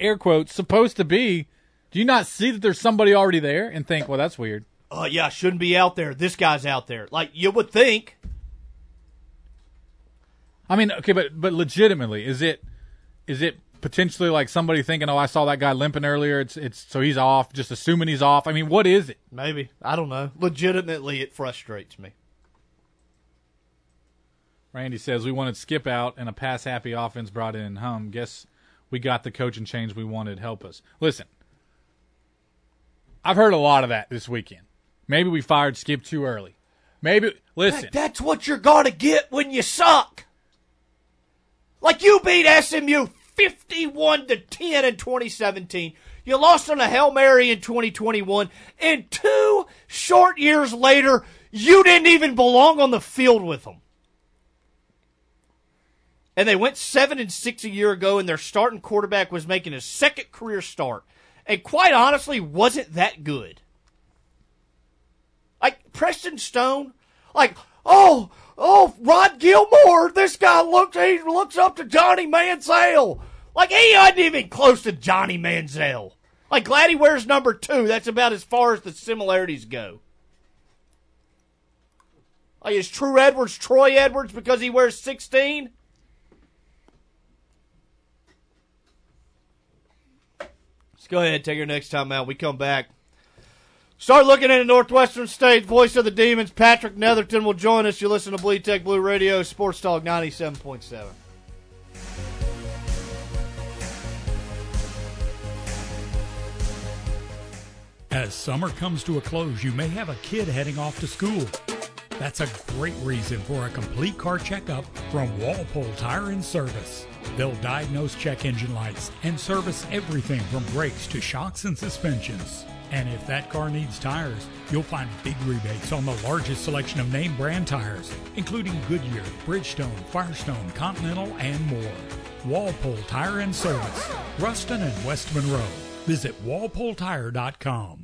Speaker 11: air quotes supposed to be, do you not see that there's somebody already there and think, well, that's weird?
Speaker 2: Oh yeah, shouldn't be out there. This guy's out there. Like you would think.
Speaker 11: I mean, okay, but but legitimately, is it is it potentially like somebody thinking, oh, I saw that guy limping earlier. It's it's so he's off, just assuming he's off. I mean, what is it?
Speaker 2: Maybe I don't know. Legitimately, it frustrates me.
Speaker 11: Randy says we wanted Skip out and a pass happy offense brought in. Hum, guess we got the coaching change we wanted. Help us. Listen, I've heard a lot of that this weekend. Maybe we fired Skip too early. Maybe listen.
Speaker 2: That- that's what you're gonna get when you suck. Like you beat SMU 51 to 10 in 2017. You lost on a Hail Mary in 2021. And two short years later, you didn't even belong on the field with them. And they went 7 and 6 a year ago and their starting quarterback was making his second career start. And quite honestly, wasn't that good. Like Preston Stone, like, oh, oh, Rod Gilmore, this guy looks he looks up to Johnny Manziel. Like he wasn't even close to Johnny Manziel. Like glad he wears number two. That's about as far as the similarities go. Like is Tru Edwards Troy Edwards because he wears sixteen? Go ahead, take your next time out. We come back. Start looking into Northwestern State. Voice of the Demons, Patrick Netherton will join us. You listen to Bleed Tech Blue Radio, Sports Talk 97.7.
Speaker 17: As summer comes to a close, you may have a kid heading off to school. That's a great reason for a complete car checkup from Walpole Tire and Service. They'll diagnose check engine lights and service everything from brakes to shocks and suspensions. And if that car needs tires, you'll find big rebates on the largest selection of name brand tires, including Goodyear, Bridgestone, Firestone, Continental, and more. Walpole Tire and Service, Ruston and West Monroe. Visit walpoletire.com.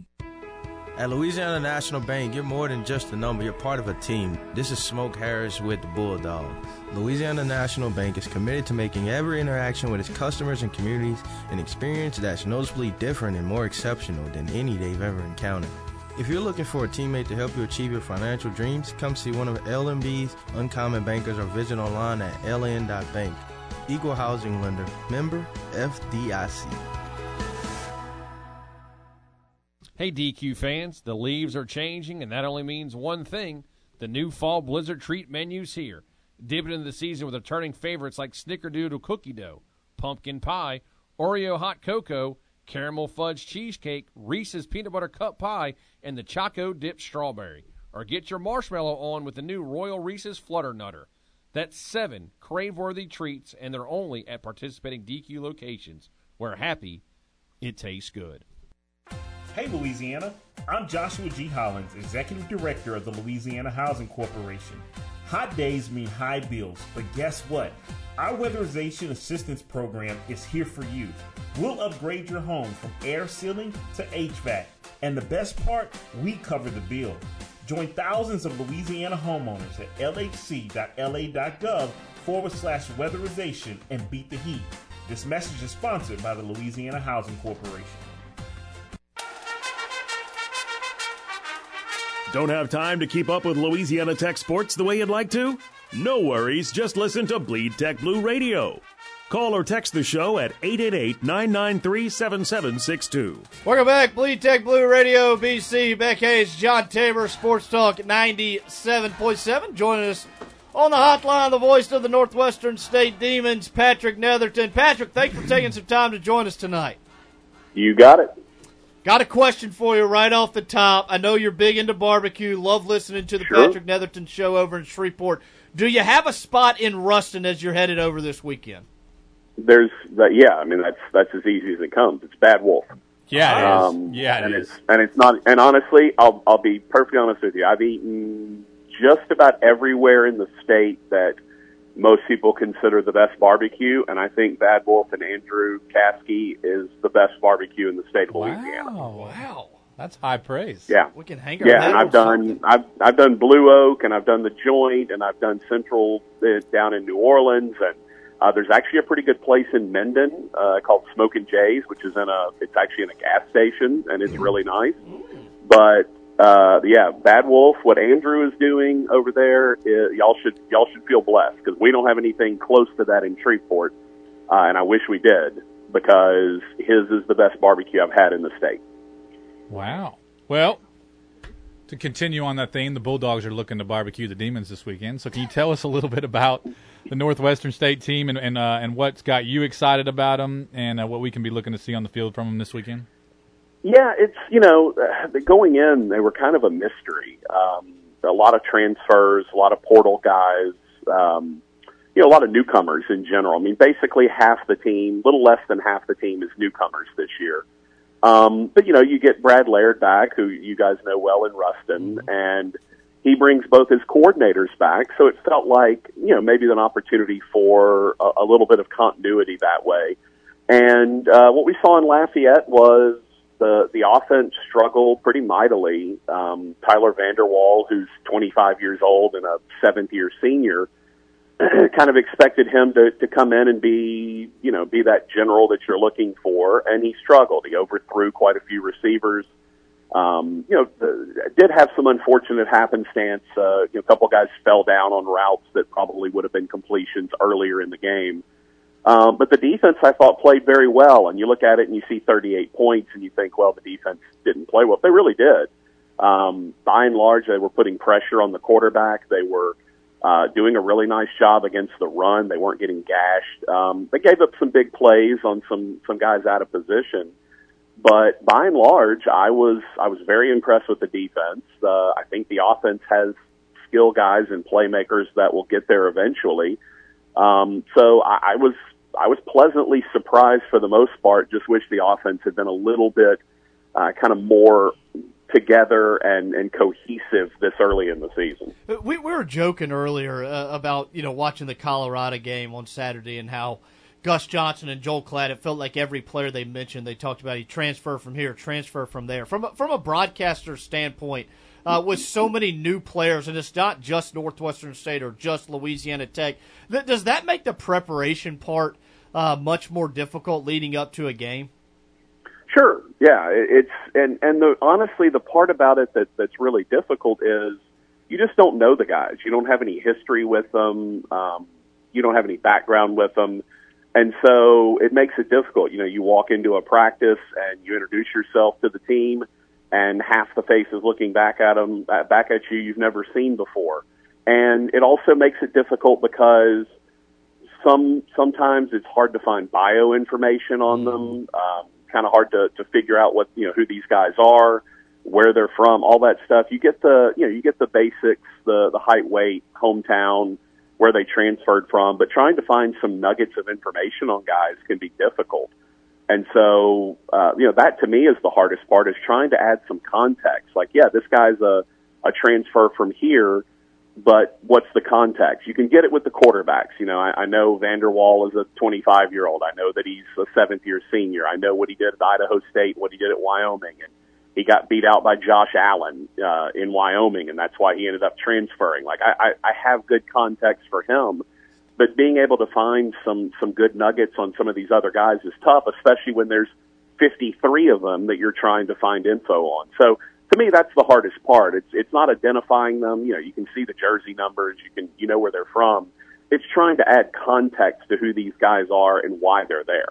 Speaker 18: At Louisiana National Bank, you're more than just a number, you're part of a team. This is Smoke Harris with the Bulldogs. Louisiana National Bank is committed to making every interaction with its customers and communities an experience that's noticeably different and more exceptional than any they've ever encountered. If you're looking for a teammate to help you achieve your financial dreams, come see one of LNB's uncommon bankers or visit online at ln.bank. Equal housing lender, member FDIC.
Speaker 15: Hey, DQ fans, the leaves are changing, and that only means one thing the new fall blizzard treat menu's here. Dip it into the season with returning favorites like Snickerdoodle cookie dough, pumpkin pie, Oreo hot cocoa, caramel fudge cheesecake, Reese's peanut butter cup pie, and the Choco dipped strawberry. Or get your marshmallow on with the new Royal Reese's Fluffernutter. That's seven crave worthy treats, and they're only at participating DQ locations where happy, it tastes good.
Speaker 19: Hey, Louisiana. I'm Joshua G. Hollins, Executive Director of the Louisiana Housing Corporation. Hot days mean high bills, but guess what? Our Weatherization Assistance Program is here for you. We'll upgrade your home from air sealing to HVAC. And the best part, we cover the bill. Join thousands of Louisiana homeowners at lhc.la.gov forward slash weatherization and beat the heat. This message is sponsored by the Louisiana Housing Corporation.
Speaker 10: Don't have time to keep up with Louisiana Tech sports the way you'd like to? No worries, just listen to Bleed Tech Blue Radio. Call or text the show at 888 993 7762.
Speaker 2: Welcome back, Bleed Tech Blue Radio, BC. Beck Hayes, John Tabor, Sports Talk 97.7. Joining us On the hotline, the voice of the Northwestern State Demons, Patrick Netherton. Patrick, thanks for taking some time to join us tonight.
Speaker 20: You got it.
Speaker 2: Got a question for you right off the top. I know you're big into barbecue, love listening to the
Speaker 20: Sure.
Speaker 2: Patrick Netherton show over in Shreveport. Do you have a spot in Ruston as you're headed over this weekend?
Speaker 20: There's that. Yeah, I mean that's that's as easy as it comes. It's Bad Wolf.
Speaker 11: Yeah, it is.
Speaker 20: Um,
Speaker 11: Yeah, it
Speaker 20: and
Speaker 11: is.
Speaker 20: It's, and it's not. And honestly, I'll I'll be perfectly honest with you. I've eaten just about everywhere in the state that most people consider the best barbecue, and I think Bad Wolf and Andrew Caskey is the best barbecue in the state of Louisiana.
Speaker 2: Wow.
Speaker 11: That's high praise.
Speaker 20: Yeah,
Speaker 2: we can hang our
Speaker 20: Yeah, and I've
Speaker 2: on
Speaker 20: done I've I've done Blue Oak, and I've done the Joint, and I've done Central uh, down in New Orleans, and uh, there's actually a pretty good place in Mendon uh, called Smokin' Jays, which is in a it's actually in a gas station, and it's really nice. But uh, yeah, Bad Wolf, what Andrew is doing over there, y'all should y'all should feel blessed because we don't have anything close to that in Shreveport, uh, and I wish we did because his is the best barbecue I've had in the state.
Speaker 11: Wow. Well, to continue on that theme, the Bulldogs are looking to barbecue the Demons this weekend. So, can you tell us a little bit about the Northwestern State team and and, uh, and what's got you excited about them, and uh, what we can be looking to see on the field from them this weekend?
Speaker 20: Yeah, it's you know going in they were kind of a mystery. Um, a lot of transfers, a lot of portal guys, um, you know, a lot of newcomers in general. I mean, basically half the team, little less than half the team is newcomers this year. Um, but you know, you get Brad Laird back, who you guys know well in Ruston, and he brings both his coordinators back. So it felt like you know maybe an opportunity for a, a little bit of continuity that way. And uh, what we saw in Lafayette was the the offense struggled pretty mightily. Um, Tyler Vander Waal, who's 25 years old and a seventh year senior, kind of expected him to to come in and be you know be that general that you're looking for, and he struggled. He overthrew quite a few receivers. Um, you know, the, did have some unfortunate happenstance. Uh, you know, a couple guys fell down on routes that probably would have been completions earlier in the game. Um, but the defense, I thought, played very well. And you look at it and you see 38 points, and you think, well, the defense didn't play well. They really did. Um, by and large, they were putting pressure on the quarterback. They were uh, doing a really nice job against the run. They weren't getting gashed. Um, they gave up some big plays on some some guys out of position. But by and large, I was I was very impressed with the defense. Uh, I think the offense has skill guys and playmakers that will get there eventually. Um, so I, I was I was pleasantly surprised for the most part. Just wish the offense had been a little bit uh, kind of more together and, and cohesive this early in the season.
Speaker 2: We, we were joking earlier uh, about you know watching the Colorado game on Saturday and how Gus Johnson and Joel Klatt. It felt like every player they mentioned, they talked about he transfer from here, transfer from there. From a, from a broadcaster standpoint, uh, with so many new players, and it's not just Northwestern State or just Louisiana Tech. Does that make the preparation part uh, much more difficult leading up to a game?
Speaker 20: Sure. Yeah. It's and and the honestly, the part about it that that's really difficult is you just don't know the guys. You don't have any history with them. Um, you don't have any background with them, and so it makes it difficult. You know, you walk into a practice and you introduce yourself to the team, and half the faces looking back at them back at you you've never seen before, and it also makes it difficult because some sometimes it's hard to find bio information on them. Um, kind of hard to to figure out what you know who these guys are, where they're from, all that stuff. You get the you know you get the basics, the the height, weight, hometown, where they transferred from, but trying to find some nuggets of information on guys can be difficult. And so, uh, you know, that to me is the hardest part is trying to add some context. Like, yeah, this guy's a, a transfer from here, but what's the context? You can get it with the quarterbacks. You know, I, I know Vander Waal is a 25 year old. I know that he's a seventh year senior. I know what he did at Idaho State, what he did at Wyoming, and he got beat out by Josh Allen uh, in Wyoming, and that's why he ended up transferring. Like, I, I, I have good context for him, but being able to find some some good nuggets on some of these other guys is tough, especially when there's 53 of them that you're trying to find info on. So to me, that's the hardest part. It's it's not identifying them. You know, you can see the jersey numbers, you can you know where they're from. It's trying to add context to who these guys are and why they're there.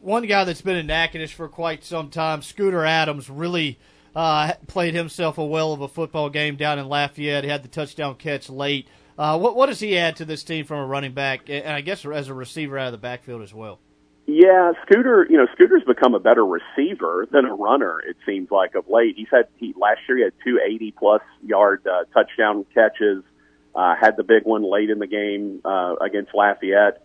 Speaker 2: one guy that's been in Natchitoches for quite some time, Scooter Adams, really uh, played himself a well of a football game down in Lafayette. He had the touchdown catch late. Uh, what what does he add to this team from a running back, and I guess as a receiver out of the backfield as well?
Speaker 20: Yeah, Scooter. You know, Scooter's become a better receiver than a runner. It seems like of late. He's had he last year he had two eighty plus yard uh, touchdown catches. Uh, had the big one late in the game uh, against Lafayette.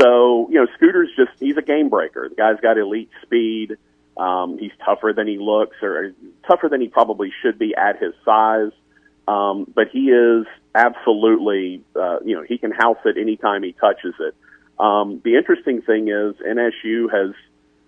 Speaker 20: So you know, Scooter's just he's a game breaker. The guy's got elite speed. Um, he's tougher than he looks, or tougher than he probably should be at his size. Um, but he is absolutely, uh, you know, he can house it anytime he touches it. Um, the interesting thing is NSU has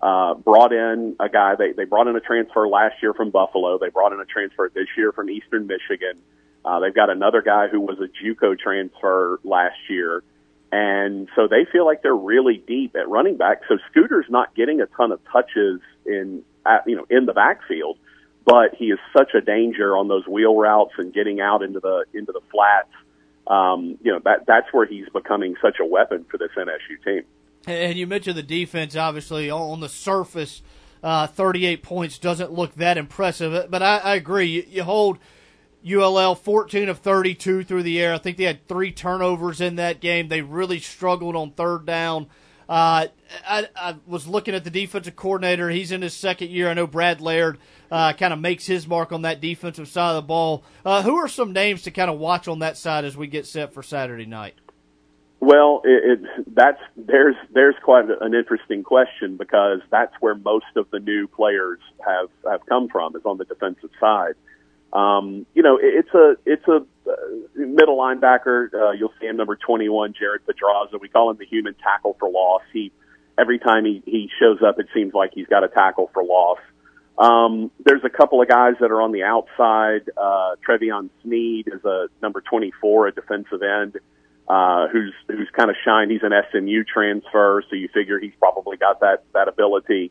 Speaker 20: uh, brought in a guy. They they brought in a transfer last year from Buffalo. They brought in a transfer this year from Eastern Michigan. Uh, they've got another guy who was a JUCO transfer last year, and so they feel like they're really deep at running back. So Scooter's not getting a ton of touches in at, you know in the backfield, but he is such a danger on those wheel routes and getting out into the into the flats. Um, you know that that's where he's becoming such a weapon for this NSU team.
Speaker 2: And you mentioned the defense, obviously on the surface, uh, 38 points doesn't look that impressive. But I, I agree. You, you hold ULL 14 of 32 through the air. I think they had three turnovers in that game. They really struggled on third down. Uh, I, I, was looking at the defensive coordinator. He's in his second year. I know Brad Laird uh, kind of makes his mark on that defensive side of the ball. Uh, who are some names to kind of watch on that side as we get set for Saturday night?
Speaker 20: Well, it, it, that's there's there's quite an interesting question because that's where most of the new players have have come from is on the defensive side. Um, you know, it, it's a it's a uh, middle linebacker. Uh, you'll see him number 21, Jared Pedraza. We call him the human tackle for loss. He every time he he shows up, it seems like he's got a tackle for loss. Um, there's a couple of guys that are on the outside. Uh, Trevion Sneed is a number 24, a defensive end uh, who's who's kind of shined. He's an SMU transfer, so you figure he's probably got that that ability.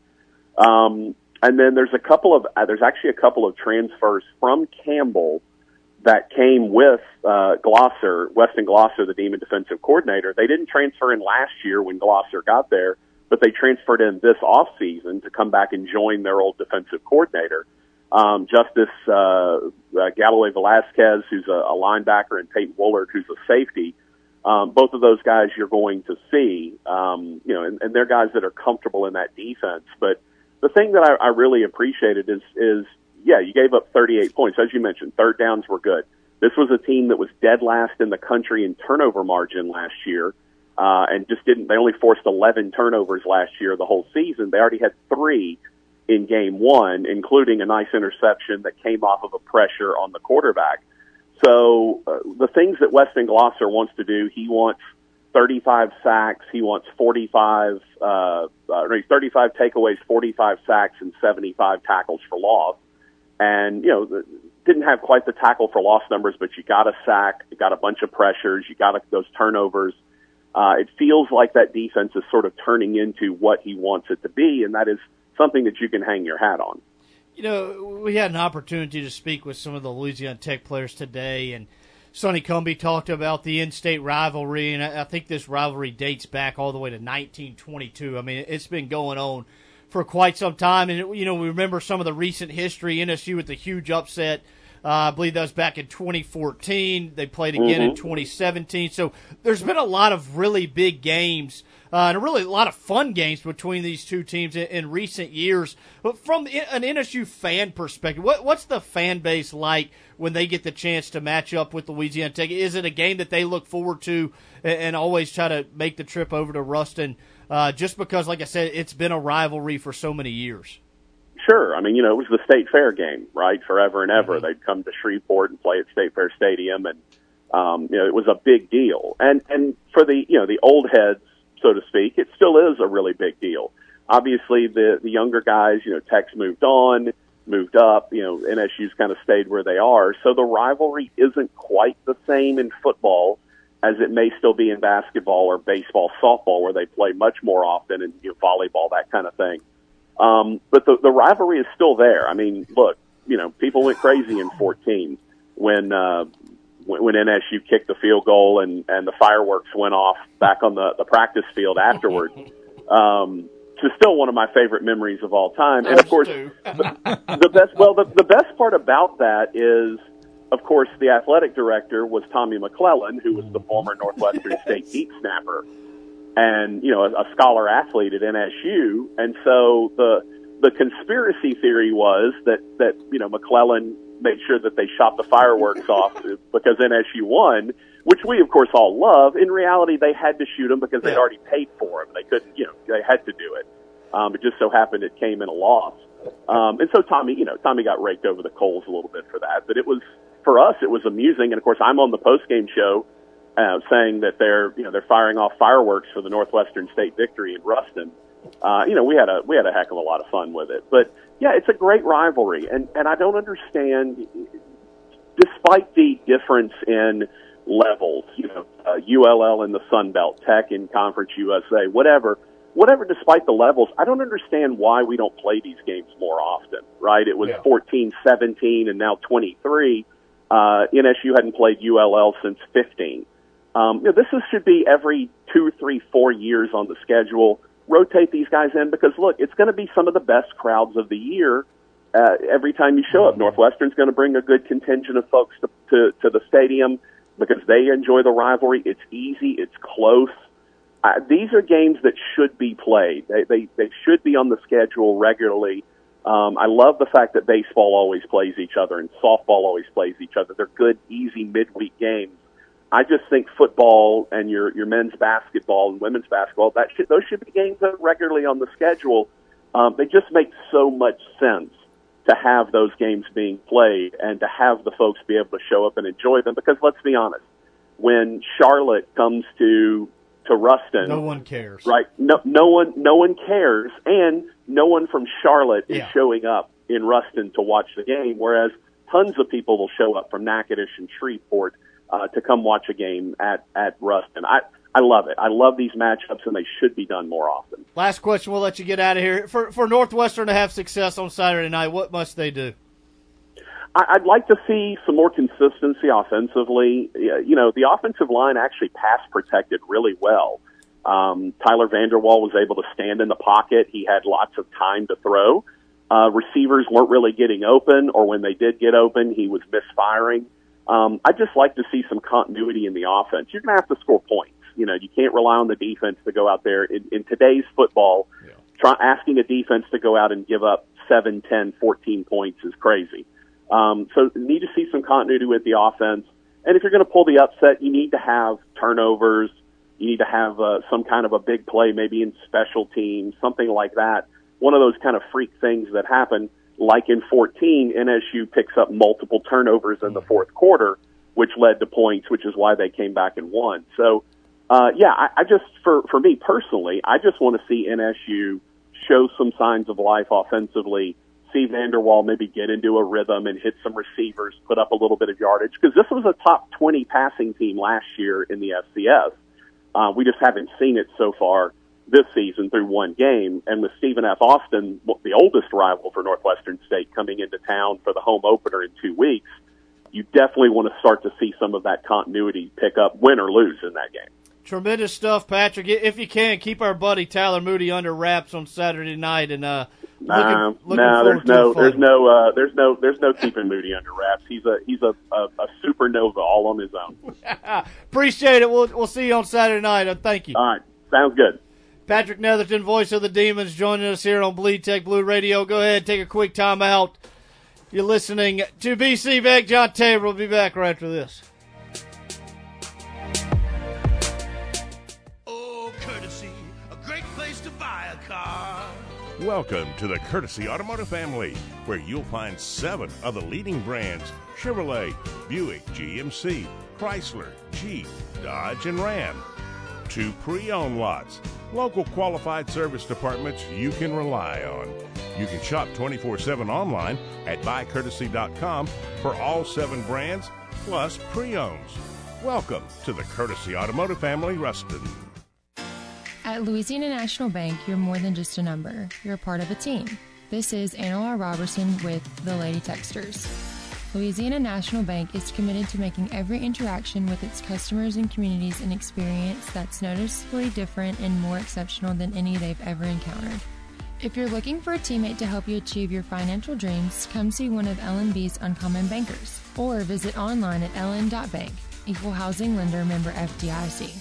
Speaker 20: Um, and then there's a couple of uh, there's actually a couple of transfers from Campbell that came with uh, Glosser, Weston Glosser, the Demon defensive coordinator. They didn't transfer in last year when Glosser got there, but they transferred in this off season to come back and join their old defensive coordinator. Um, Justice uh, uh, Galloway Velasquez, who's a, a linebacker, and Peyton Woolard, who's a safety um, both of those guys you're going to see, um, you know, and, and they're guys that are comfortable in that defense. But the thing that I, I really appreciated is, is, yeah, you gave up 38 points. As you mentioned, third downs were good. This was a team that was dead last in the country in turnover margin last year, uh, and just didn't, they only forced 11 turnovers last year the whole season. They already had three in game one, including a nice interception that came off of a pressure on the quarterback. So uh, the things that Weston Glosser wants to do, he wants 35 sacks, he wants 45, uh, uh, 35 takeaways, 45 sacks, and 75 tackles for loss. And you know, didn't have quite the tackle for loss numbers, but you got a sack, you got a bunch of pressures, you got a, those turnovers. Uh, it feels like that defense is sort of turning into what he wants it to be, and that is something that you can hang your hat on.
Speaker 2: You know, we had an opportunity to speak with some of the Louisiana Tech players today, and Sonny Cumbie talked about the in-state rivalry, and I think this rivalry dates back all the way to 1922. I mean, it's been going on for quite some time, and you know, we remember some of the recent history. NSU with the huge upset. Uh, I believe that was back in 2014. They played again mm-hmm. in 2017. So there's been a lot of really big games uh, and really a lot of fun games between these two teams in, in recent years. But from an NSU fan perspective, what, what's the fan base like when they get the chance to match up with Louisiana Tech? Is it a game that they look forward to and, and always try to make the trip over to Ruston? Uh, just because, like I said, it's been a rivalry for so many years.
Speaker 20: Sure. I mean, you know, it was the state fair game, right? Forever and ever. Mm-hmm. They'd come to Shreveport and play at State Fair Stadium and, um, you know, it was a big deal. And, and for the, you know, the old heads, so to speak, it still is a really big deal. Obviously, the the younger guys, you know, Tech's moved on, moved up. You know, NSU's kind of stayed where they are. So the rivalry isn't quite the same in football as it may still be in basketball or baseball, softball, where they play much more often, and you know, volleyball, that kind of thing. Um, but the the rivalry is still there. I mean, look, you know, people went crazy in 14 when uh, when NSU kicked the field goal and and the fireworks went off back on the the practice field afterward. Um, it's still one of my favorite memories of all time. And of course, the, the best well the, the best part about that is of course, the athletic director was Tommy McClelland, who was the former Northwestern State deep snapper and, you know, a, a scholar athlete at NSU. And so the, the conspiracy theory was that, that, you know, McClelland made sure that they shot the fireworks off because NSU won, which we of course all love. In reality, they had to shoot them because they'd already paid for them. They couldn't, you know, they had to do it. Um, it just so happened it came in a loss. Um, and so Tommy, you know, Tommy got raked over the coals a little bit for that, but it was, for us, it was amusing. And of course, I'm on the post game show, uh, saying that they're, you know, they're firing off fireworks for the Northwestern State victory in Ruston. Uh, you know, we had a, we had a heck of a lot of fun with it, but yeah, it's a great rivalry. And, and I don't understand, despite the difference in levels, you know, uh, ULL in the Sun Belt, Tech in Conference USA, whatever, whatever, despite the levels, I don't understand why we don't play these games more often, right? It was
Speaker 21: Yeah.
Speaker 20: 14, 17, and now 23. Uh, NSU hadn't played ULL since 15. Um, you know, this is, should be every two, three, four years on the schedule. Rotate these guys in because look, it's going to be some of the best crowds of the year. Uh, every time you show up, Northwestern's going to bring a good contingent of folks to, to, to the stadium because they enjoy the rivalry. It's easy. It's close. Uh, these are games that should be played. They, they, they should be on the schedule regularly. Um, I love the fact that baseball always plays each other and softball always plays each other. They're good, easy midweek games. I just think football and your your men's basketball and women's basketball that should, those should be games that regularly on the schedule. Um, they just make so much sense to have those games being played and to have the folks be able to show up and enjoy them. Because let's be honest, when Charlotte comes to to Ruston,
Speaker 2: No one cares.
Speaker 20: right? No, no one, no one cares, and no one from Charlotte is showing up in Ruston to watch the game. Whereas tons of people will show up from Natchitoches and Shreveport uh, to come watch a game at at Ruston. I I love it. I love these matchups, and they should be done more often.
Speaker 2: Last question. We'll let you get out of here. For for Northwestern to have success on Saturday night, what must they do?
Speaker 20: I, I'd like to see some more consistency offensively. You know, the offensive line actually pass protected really well. Um, Tyler Vander Waal was able to stand in the pocket. He had lots of time to throw. Uh, receivers weren't really getting open, or when they did get open, he was misfiring. Um, I'd just like to see some continuity in the offense. You're going to have to score points. You know, you can't rely on the defense to go out there. In, in today's football, try, asking a defense to go out and give up 7, 10, 14 points is crazy. Um, so you need to see some continuity with the offense. And if you're going to pull the upset, you need to have turnovers. You need to have uh, some kind of a big play, maybe in special teams, something like that. One of those kind of freak things that happen, like in 14, NSU picks up multiple turnovers in the fourth quarter, which led to points, which is why they came back and won. So, uh, yeah, I, I just, for, for me personally, I just want to see NSU show some signs of life offensively. See Vander Waal maybe get into a rhythm and hit some receivers, put up a little bit of yardage because this was a top 20 passing team last year in the FCS. Uh, we just haven't seen it so far this season through one game. And with Stephen F. Austin, the oldest rival for Northwestern State, coming into town for the home opener in two weeks, you definitely want to start to see some of that continuity pick up, win or lose in that game.
Speaker 2: Tremendous stuff, Patrick. If you can, keep our buddy Tyler Moody under wraps on Saturday night, and uh, looking, looking
Speaker 20: no, there's no, there's no, uh, there's no, there's no keeping Moody under wraps. He's a, he's a, a, a supernova all on his own.
Speaker 2: Appreciate it. We'll we'll see you on Saturday night. Uh, thank you.
Speaker 20: All right, sounds good.
Speaker 2: Patrick Netherton, voice of the Demons, joining us here on Bleed Tech Blue Radio. Go ahead, take a quick time out. You're listening to BC Beck. John Tabor will be back right after this.
Speaker 14: Oh, courtesy, a great place to buy a car.
Speaker 13: Welcome to the Courtesy Automotive family, where you'll find seven of the leading brands Chevrolet, Buick, GMC, Chrysler, Jeep, Dodge, and Ram. Two pre owned lots, local qualified service departments you can rely on. You can shop 24 7 online at buycourtesy.com for all seven brands plus pre owns. Welcome to the Courtesy Automotive family, Ruston.
Speaker 12: At Louisiana National Bank, you're more than just a number. You're a part of a team. This is Anna. Robertson with the Lady Techsters. Louisiana National Bank is committed to making every interaction with its customers and communities an experience that's noticeably different and more exceptional than any they've ever encountered. If you're looking for a teammate to help you achieve your financial dreams, come see one of LNB's Uncommon Bankers or visit online at ln.bank. Equal housing lender member FDIC.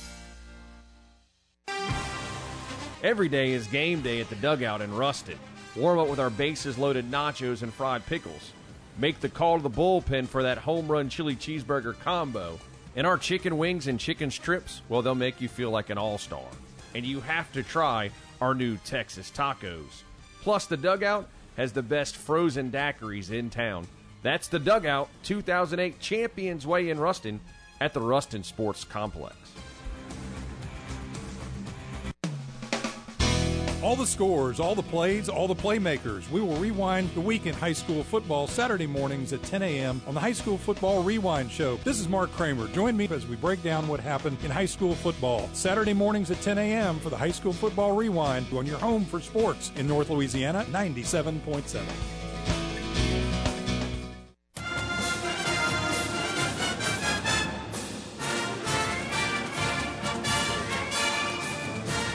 Speaker 15: Every day is game day at the dugout in Ruston. Warm up with our bases loaded nachos and fried pickles. Make the call to the bullpen for that home run chili cheeseburger combo. And our chicken wings and chicken strips, well, they'll make you feel like an all star. And you have to try our new Texas tacos. Plus, the dugout has the best frozen daiquiris in town. That's the dugout 2008 Champions Way in Ruston at the Ruston Sports Complex.
Speaker 21: All the scores, all the plays, all the playmakers. We will rewind the week in high school football Saturday mornings at 10 a.m. on the High School Football Rewind Show. This is Mark Kramer. Join me as we break down what happened in high school football. Saturday mornings at 10 a.m. for the High School Football Rewind on your home for sports in North Louisiana 97.7.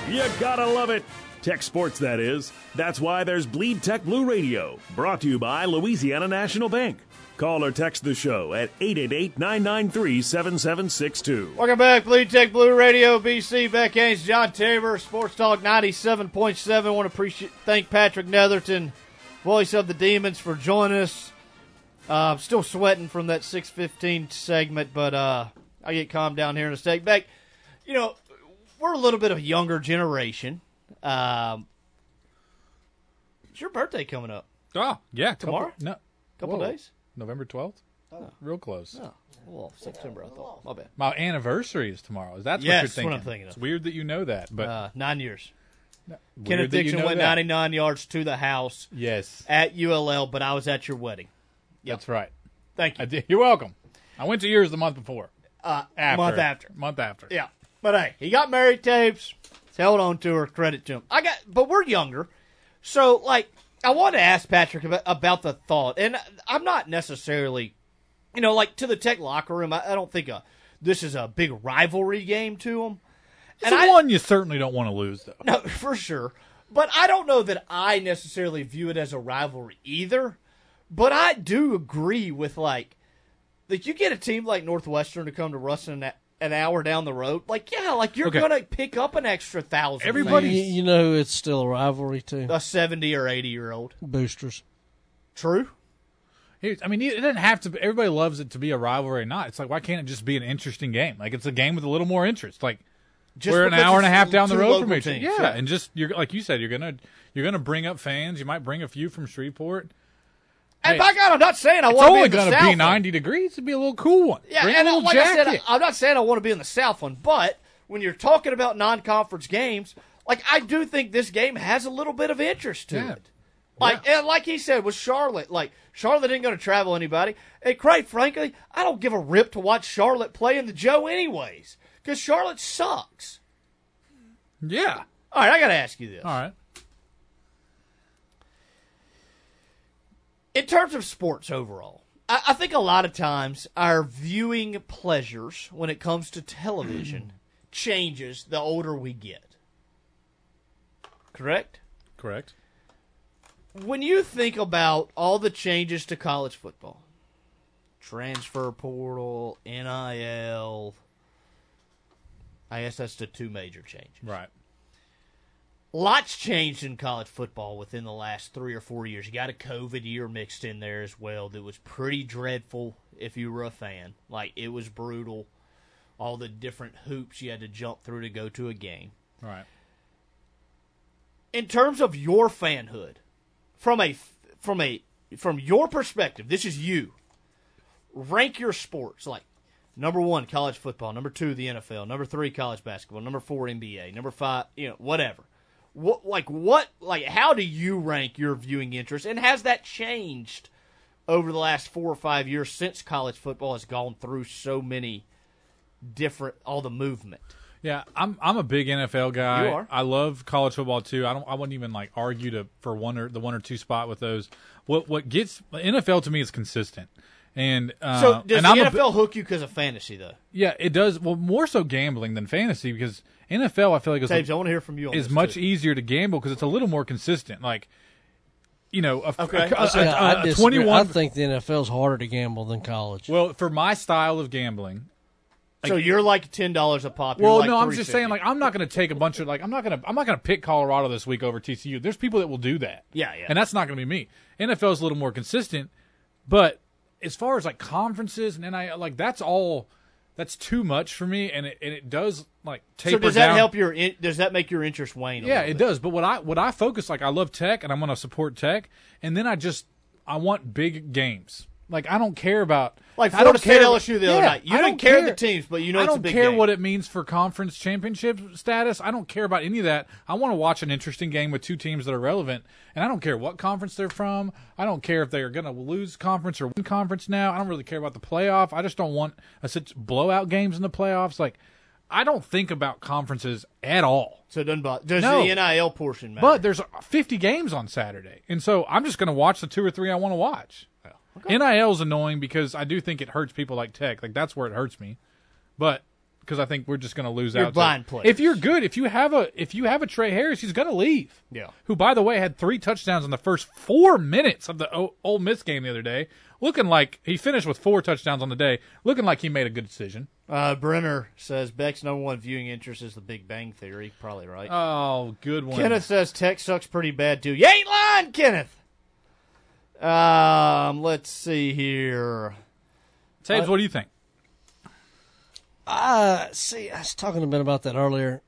Speaker 10: You gotta love it. Tech sports, that is. That's why there's Bleed Tech Blue Radio, brought to you by Louisiana National Bank. Call or text the show at 888 993 7762.
Speaker 2: Welcome back, Bleed Tech Blue Radio, BC. Beck Haynes, John Tabor, Sports Talk 97.7. want to appreciate, thank Patrick Netherton, voice of the Demons, for joining us. Uh, I'm still sweating from that 615 segment, but uh, I get calmed down here in a sec. Beck, you know, we're a little bit of a younger generation. Um, it's your birthday coming up.
Speaker 11: Oh, yeah.
Speaker 2: Tomorrow?
Speaker 11: Couple, no.
Speaker 2: Couple
Speaker 11: Whoa.
Speaker 2: days?
Speaker 11: November 12th?
Speaker 2: Oh.
Speaker 11: Real close.
Speaker 2: Oh, well, September, I thought. My bad.
Speaker 11: My anniversary is tomorrow. Is that
Speaker 2: Yes,
Speaker 11: what you're
Speaker 2: that's
Speaker 11: thinking?
Speaker 2: what I'm thinking
Speaker 11: It's
Speaker 2: of.
Speaker 11: we're that you know that, but
Speaker 2: uh, nine years.
Speaker 11: weird
Speaker 2: Kenneth
Speaker 11: that you know
Speaker 2: went
Speaker 11: that.
Speaker 2: 99 yards to the house.
Speaker 11: Yes.
Speaker 2: At ULL, but I was at your wedding.
Speaker 11: That's right.
Speaker 2: Thank you.
Speaker 11: Did. You're welcome. I went to yours the month before.
Speaker 2: Uh,
Speaker 11: After.
Speaker 2: month after.
Speaker 11: Month after.
Speaker 2: Yeah. But hey, he got married tapes. Held on to her. Credit to him. I got, but we're younger. So, like, I want to ask Patrick about, about the thought, and I'm not necessarily, you know, like to the tech locker room. I, I don't think a, this is a big rivalry game to them.
Speaker 11: It's the one you certainly don't want to lose, though.
Speaker 2: No, for sure. But I don't know that I necessarily view it as a rivalry either. But I do agree with like, like you get a team like Northwestern to come to Ruston an, an hour down the road. Like, yeah, like you're
Speaker 11: Okay.
Speaker 2: gonna pick up an extra thousand.
Speaker 22: You, you know it's still a rivalry to?
Speaker 2: a seventy or eighty year old.
Speaker 22: Boosters.
Speaker 2: True.
Speaker 11: I mean, it doesn't have to. Be, everybody loves it to be a rivalry or not. It's like, why can't it just be an interesting game? Like, it's a game with a little more interest. Like,
Speaker 2: Just
Speaker 11: we're an hour and a half down the road from each other. Yeah,
Speaker 2: yeah.
Speaker 11: and just you're like you said, you're gonna you're gonna bring up fans. You might bring a few from Shreveport.
Speaker 2: And
Speaker 11: Hey,
Speaker 2: by God, I'm not saying I want to be in the South.
Speaker 11: It's only going to be
Speaker 2: one.
Speaker 11: 90 degrees. It'd be a little cool one.
Speaker 2: Yeah,
Speaker 11: bring
Speaker 2: and
Speaker 11: a
Speaker 2: like
Speaker 11: jacket.
Speaker 2: I said, I'm not saying I want to be in the South one, but when you're talking about non-conference games, like I do think this game has a little bit of interest to
Speaker 11: Yeah.
Speaker 2: it. Like and like he said with Charlotte, like Charlotte ain't going to travel anybody. And quite frankly, I don't give a rip to watch Charlotte play in the Joe anyways, because Charlotte sucks.
Speaker 11: yeah.
Speaker 2: All right, I got to ask you this.
Speaker 11: All right.
Speaker 2: In terms of sports overall, I, I think a lot of times our viewing pleasures when it comes to television changes the older we get. Correct?
Speaker 11: Correct.
Speaker 2: When you think about all the changes to college football, transfer portal, NIL, I guess that's the two major changes.
Speaker 11: Right.
Speaker 2: Lots changed in college football within the last three or four years. You got a COVID year mixed in there as well that was pretty dreadful if you were a fan. Like, it was brutal. All the different hoops you had to jump through to go to a game.
Speaker 11: Right.
Speaker 2: In terms of your fanhood, from a from a from your perspective, this is you. Rank your sports like number one, college football. Number two, the NFL. Number three, college basketball. Number four, NBA. Number five, you know, whatever. What like what like how do you rank your viewing interest, and has that changed over the last four or five years since college football has gone through so many different all the movement?
Speaker 11: Yeah, I'm I'm a big NFL guy.
Speaker 2: You are.
Speaker 11: I love college football too. I don't I wouldn't even like argue to for one or the one or two spot with those. What what gets NFL to me is consistent. And uh,
Speaker 2: so does
Speaker 11: and
Speaker 2: the
Speaker 11: I'm a
Speaker 2: NFL
Speaker 11: bi-
Speaker 2: hook you because of fantasy though?
Speaker 11: yeah, it does. Well, more so gambling than fantasy because NFL, I feel like is
Speaker 2: Taves, I wanna hear from you on
Speaker 11: is
Speaker 2: this,
Speaker 11: much
Speaker 2: too.
Speaker 11: easier to gamble because it's a little more consistent. Like, you know, a,
Speaker 2: Okay.
Speaker 11: a- a-
Speaker 22: I, say,
Speaker 11: a-
Speaker 22: I
Speaker 11: a
Speaker 22: disagree.
Speaker 11: 21
Speaker 22: I think the NFL's harder to gamble than college.
Speaker 11: Well, for my style of gambling,
Speaker 2: so you're like ten dollars a pop. you're
Speaker 11: Well,
Speaker 2: like
Speaker 11: no, I'm just saying, like, I'm not going to take a bunch of like, I'm not going to, I'm not going to pick Colorado this week over TCU. There's people that will do that.
Speaker 2: Yeah, yeah.
Speaker 11: And that's not going to be me. NFL is a little more consistent, but as far as like conferences and NIL, like that's all, that's too much for me, and it and it does like taper
Speaker 2: So does that
Speaker 11: down.
Speaker 2: help your? In, does that make your interest wane? a
Speaker 11: Yeah, it does. But what I what I focus like I love tech and I'm going to support tech, and then I just I want big games. Like I don't care about
Speaker 2: Like
Speaker 11: I don't
Speaker 2: State
Speaker 11: care-
Speaker 2: LSU the other night. You
Speaker 11: I
Speaker 2: don't
Speaker 11: don't
Speaker 2: care
Speaker 11: care
Speaker 2: the teams, but you know
Speaker 11: I don't
Speaker 2: a big
Speaker 11: care
Speaker 2: game.
Speaker 11: what it means for conference championship status. I don't care about any of that. I want to watch an interesting game with two teams that are relevant, and I don't care what conference they're from. I don't care if they're going to lose conference or win conference now. I don't really care about the playoff. I just don't want a such blowout games in the playoffs. Like I don't think about conferences at all.
Speaker 2: So it doesn't bother. Does
Speaker 11: No.
Speaker 2: the NIL portion matter?
Speaker 11: But there's 50 games on Saturday, and so I'm just going to watch the two or three I want to watch. Oh, NIL is annoying because I do think it hurts people like Tech. Like that's where it hurts me, but because I think we're just going to lose
Speaker 2: You're
Speaker 11: out.
Speaker 2: blind.
Speaker 11: If you're good, if you have a if you have a Tre Harris, he's going to leave.
Speaker 2: Yeah.
Speaker 11: Who, by the way, had three touchdowns in the first four minutes of the o- Ole Miss game the other day, looking like he finished with four touchdowns on the day, looking like he made a good decision.
Speaker 2: Uh, Brenner says Beck's number one viewing interest is The Big Bang Theory. Probably right.
Speaker 11: Oh, good one.
Speaker 2: Kenneth says Tech sucks pretty bad too. You ain't lying, Kenneth. Um, let's see here.
Speaker 11: Taves,
Speaker 2: Uh,
Speaker 11: what do you think?
Speaker 22: Uh, see, I was talking a bit about that earlier.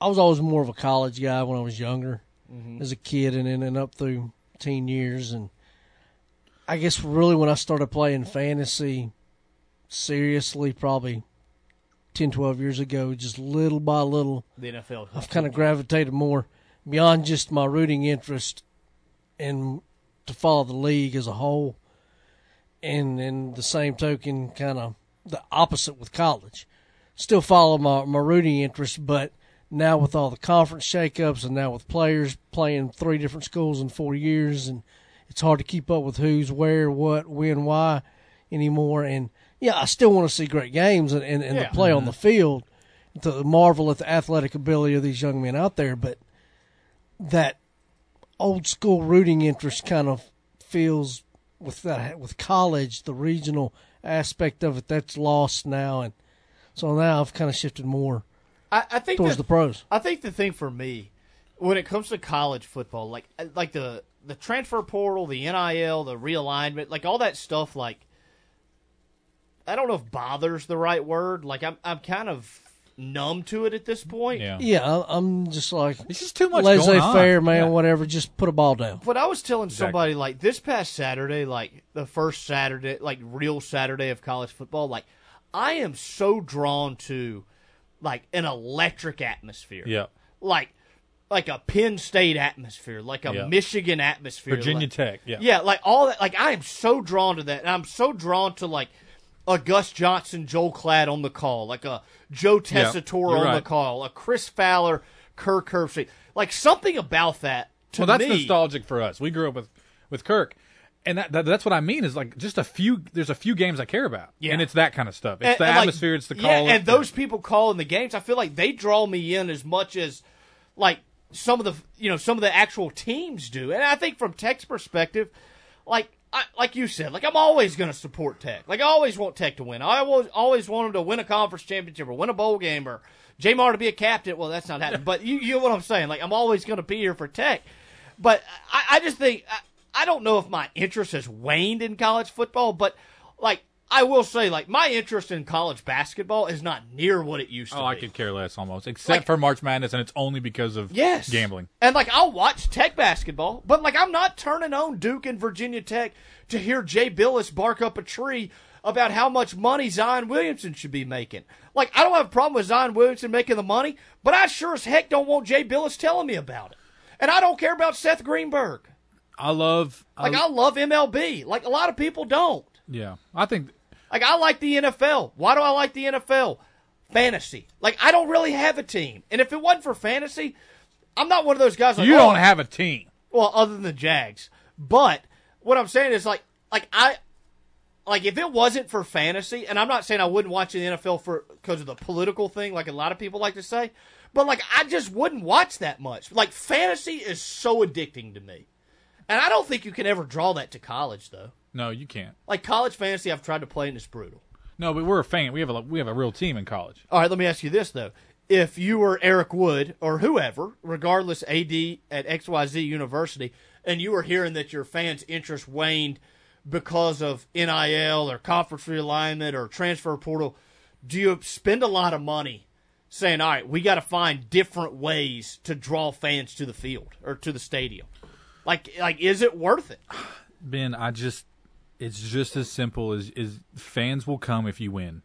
Speaker 22: I was always more of a college guy when I was younger,
Speaker 2: Mhm.
Speaker 22: as a kid, and then and up through teen years. And I guess really when I started playing fantasy seriously, probably 10, 12 years ago, just little by little,
Speaker 2: The NFL.
Speaker 22: I've kind of gravitated more beyond just my rooting interest and to follow the league as a whole. And in the same token, kind of the opposite with college. Still follow my, my rooting interest, but now with all the conference shakeups and now with players playing three different schools in four years, and it's hard to keep up with who's where, what, when, why anymore. And yeah, I still want to see great games and, and, and
Speaker 2: Yeah.
Speaker 22: the play on
Speaker 2: Mhm.
Speaker 22: the field, to marvel at the athletic ability of these young men out there. But that old school rooting interest kind of feels with that with college, the regional aspect of it that's lost now, and so now I've kind of shifted more
Speaker 2: I, I think
Speaker 22: towards
Speaker 2: that-
Speaker 22: the pros.
Speaker 2: I think the thing for me, when it comes to college football, like like the the transfer portal, the NIL, the realignment, like all that stuff, like I don't know if bothers the right word. Like I'm I'm kind of numb to it at this point.
Speaker 11: Yeah.
Speaker 22: Yeah, I- I'm just like
Speaker 11: It's just too much
Speaker 22: laissez
Speaker 11: going
Speaker 22: faire, man.
Speaker 11: Yeah.
Speaker 22: Whatever, just put a ball down.
Speaker 2: But I was telling
Speaker 22: Exactly.
Speaker 2: somebody like this past Saturday, like the first Saturday, like real Saturday of college football, like I am so drawn to like an electric atmosphere.
Speaker 11: Yeah.
Speaker 2: Like like a Penn State atmosphere, like a
Speaker 11: Yeah.
Speaker 2: Michigan atmosphere.
Speaker 11: Virginia
Speaker 2: like-
Speaker 11: Tech, yeah.
Speaker 2: Yeah, like all that like I am so drawn to that. And I'm so drawn to like a Gus Johnson, Joel Klatt on the call, like a Joe
Speaker 11: Yeah,
Speaker 2: Tessitore
Speaker 11: you're
Speaker 2: on the call, a Chris Fowler, Kirk Herbstreit. Like something about that to
Speaker 11: well, that's
Speaker 2: me.
Speaker 11: nostalgic for us. We grew up with with Kirk, and that, that that's what I mean is like just a few. There's a few games I care about,
Speaker 2: Yeah.
Speaker 11: and it's that kind of stuff. It's
Speaker 2: And-
Speaker 11: the
Speaker 2: and, like,
Speaker 11: atmosphere. it's the call.
Speaker 2: Yeah, and those people calling the games, I feel like they draw me in as much as like some of the you know some of the actual teams do. And I think from Tech's perspective, like I, like you said, like I'm always going to support Tech. Like I always want Tech to win. I always always want them to win a conference championship or win a bowl game or Jamar to be a captain. Well, that's not happening. but you you know what I'm saying? Like I'm always going to be here for Tech. But I, I just think I, I don't know if my interest has waned in college football, but like I will say, like my interest in college basketball is not near what it used to
Speaker 11: Oh,
Speaker 2: be.
Speaker 11: I could care less almost, except
Speaker 2: Like-
Speaker 11: for March Madness, and it's only because of
Speaker 2: Yes.
Speaker 11: gambling.
Speaker 2: And like I'll watch Tech basketball, but like I'm not turning on Duke and Virginia Tech to hear Jay Bilas bark up a tree about how much money Zion Williamson should be making. Like I don't have a problem with Zion Williamson making the money, but I sure as heck don't want Jay Bilas telling me about it. And I don't care about Seth Greenberg.
Speaker 11: I love.
Speaker 2: Like I love MLB. Like a lot of people don't.
Speaker 11: yeah, I think
Speaker 2: Like I like the NFL. Why do I like the NFL? Fantasy. Like I don't really have a team, and if it wasn't for fantasy, I'm not one of those guys. Like,
Speaker 11: you
Speaker 2: oh,
Speaker 11: don't have a team.
Speaker 2: well, other than the Jags. But what I'm saying is like like I like if it wasn't for fantasy, and I'm not saying I wouldn't watch the NFL for because of the political thing, like a lot of people like to say, but like I just wouldn't watch that much. Like fantasy is so addicting to me, and I don't think you can ever draw that to college though.
Speaker 11: No, you can't.
Speaker 2: Like college fantasy, I've tried to play and it's brutal.
Speaker 11: No, but we're a fan. We have a we have a real team in college.
Speaker 2: All right, let me ask you this though: If you were Eric Wood or whoever, regardless, AD at XYZ University, and you were hearing that your fans' interest waned because of NIL or conference realignment or transfer portal, do you spend a lot of money saying, "All right, we got to find different ways to draw fans to the field or to the stadium"? Like, like, is it worth it?
Speaker 11: Ben, I just it's just as simple as is fans will come if you win.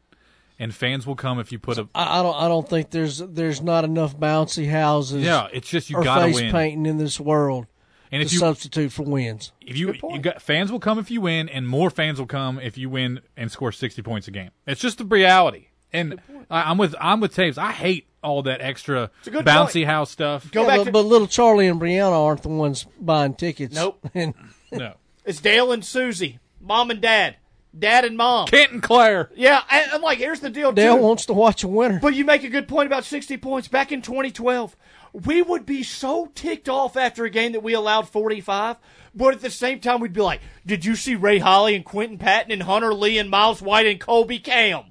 Speaker 11: And fans will come if you put a
Speaker 22: I, I don't. I don't think there's there's not enough bouncy houses.
Speaker 11: Yeah, it's just you gotta
Speaker 22: face
Speaker 11: win.
Speaker 22: painting in this world.
Speaker 11: And if
Speaker 22: to
Speaker 11: you-
Speaker 22: substitute for wins,
Speaker 11: if you, you got fans will come if you win, and more fans will come if you win and score sixty points a game. It's just the reality. And I, I'm with I'm with Taves. I hate all that extra bouncy
Speaker 22: point.
Speaker 11: house stuff.
Speaker 22: Yeah, but, but little Charlie and Brianna aren't the ones buying tickets.
Speaker 2: Nope.
Speaker 22: and
Speaker 11: no,
Speaker 2: It's Dale and Susie, mom and dad, dad and mom,
Speaker 11: Kent and Claire.
Speaker 2: Yeah, and I'm like, here's the deal.
Speaker 22: Dale
Speaker 2: too.
Speaker 22: wants to watch a winner.
Speaker 2: But you make a good point about 60 points. Back in 2012, we would be so ticked off after a game that we allowed 45. But at the same time, we'd be like, did you see Ray Holley and Quinton Patton and Hunter Lee and Myles White and Colby Cam?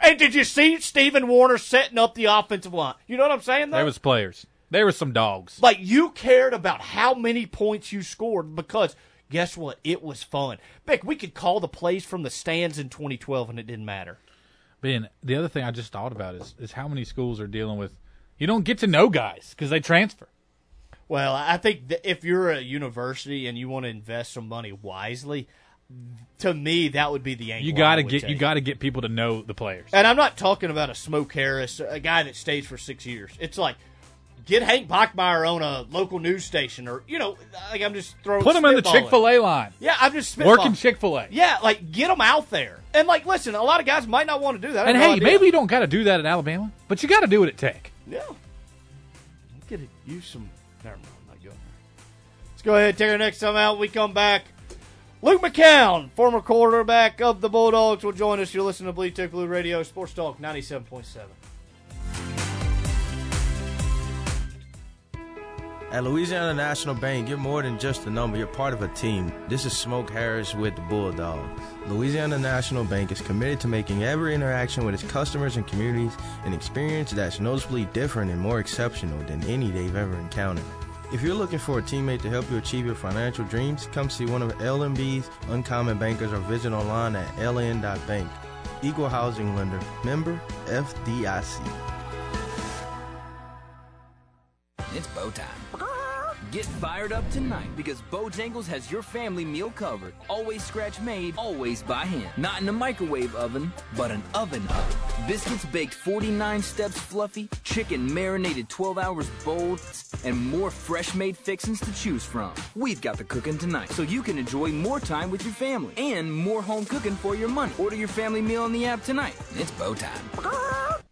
Speaker 2: And did you see Stephen Warner setting up the offensive line? You know what I'm saying, though?
Speaker 11: There was players. There were some dogs.
Speaker 2: Like you cared about how many points you scored because guess what? It was fun. Beck, we could call the plays from the stands in 2012 and it didn't matter.
Speaker 11: Ben, the other thing I just thought about is is how many schools are dealing with you don't get to know guys because they transfer.
Speaker 2: Well, I think if you're a university and you want to invest some money wisely, to me that would be the angle.
Speaker 11: You got to get you got to get people to know the players.
Speaker 2: And I'm not talking about a Smoke Harris, a guy that stays for six years. It's like get Hank Bachmeier on a local news station, or you know, like I'm just throwing.
Speaker 11: Put him in the. Chick Fil A line.
Speaker 2: Yeah, I'm just spitballing.
Speaker 11: Working Chick-fil-A.
Speaker 2: Yeah, like get him out there. And like, listen, a lot of guys might not want to do that.
Speaker 11: And
Speaker 2: have no
Speaker 11: hey, maybe you don't got to do that in Alabama, but you got to do it at Tech.
Speaker 2: Yeah. Get it. Use some. Never mind. I'm not going there. Let's go ahead. Take our next time out. We come back. Luke McCown, former quarterback of the Bulldogs, will join us. You're listening to Bleed Tech Blue Radio, Sports Talk 97.7.
Speaker 18: At Louisiana National Bank, you're more than just a number, you're part of a team. This is Smoke Harris with the Bulldogs. Louisiana National Bank is committed to making every interaction with its customers and communities an experience that's noticeably different and more exceptional than any they've ever encountered. If you're looking for a teammate to help you achieve your financial dreams, come see one of LNB's uncommon bankers or visit online at ln.bank. Equal housing lender, member FDIC.
Speaker 23: It's bow time. Get fired up tonight because Bojangles has your family meal covered. Always scratch made, always by hand. Not in a microwave oven, but an oven oven. Biscuits baked 49 steps fluffy, chicken marinated 12 hours bold, and more fresh made fixings to choose from. We've got the cooking tonight so you can enjoy more time with your family and more home cooking for your money. Order your family meal on the app tonight. It's bow time.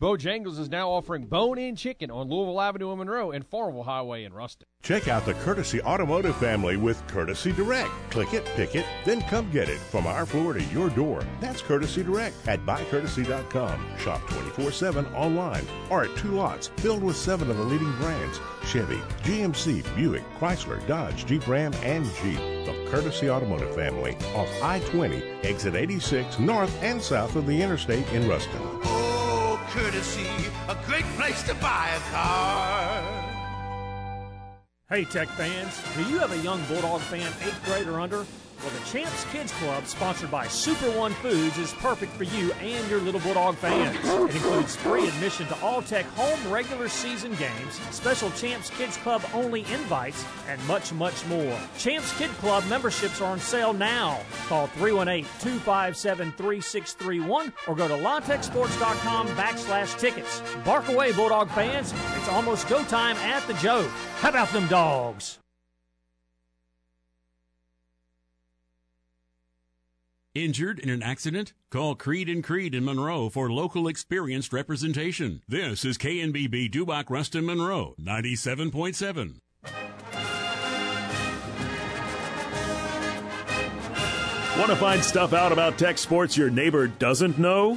Speaker 15: Bojangles is now offering bone-in chicken on Louisville Avenue in Monroe and Farmville Highway in Ruston.
Speaker 13: Check out the Courtesy Automotive family with Courtesy Direct. Click it, pick it, then come get it from our floor to your door. That's Courtesy Direct at buycourtesy.com. Shop 24 7 online or at two lots filled with seven of the leading brands Chevy, GMC, Buick, Chrysler, Dodge, Jeep Ram, and Jeep. The Courtesy Automotive family off I 20, exit 86, north and south of the interstate in Ruston.
Speaker 14: Oh, courtesy, a great place to buy a car.
Speaker 16: Hey, Tech fans, do you have a young Bulldog fan, eighth grade or under? Well, the Champs Kids Club, sponsored by Super One Foods, is perfect for you and your little Bulldog fans. It includes free admission to all Tech home regular season games, special Champs Kids Club only invites, and much, much more. Champs Kid Club memberships are on sale now. Call 318 257 3631 or go to latechsports.com backslash tickets. Bark away, Bulldog fans. It's almost go time at the Joe. How about them dogs?
Speaker 3: Injured in an accident? Call Creed and Creed in Monroe for local experienced representation. This is KNBB Dubach Ruston Monroe 97.7.
Speaker 10: Want to find stuff out about tech sports your neighbor doesn't know?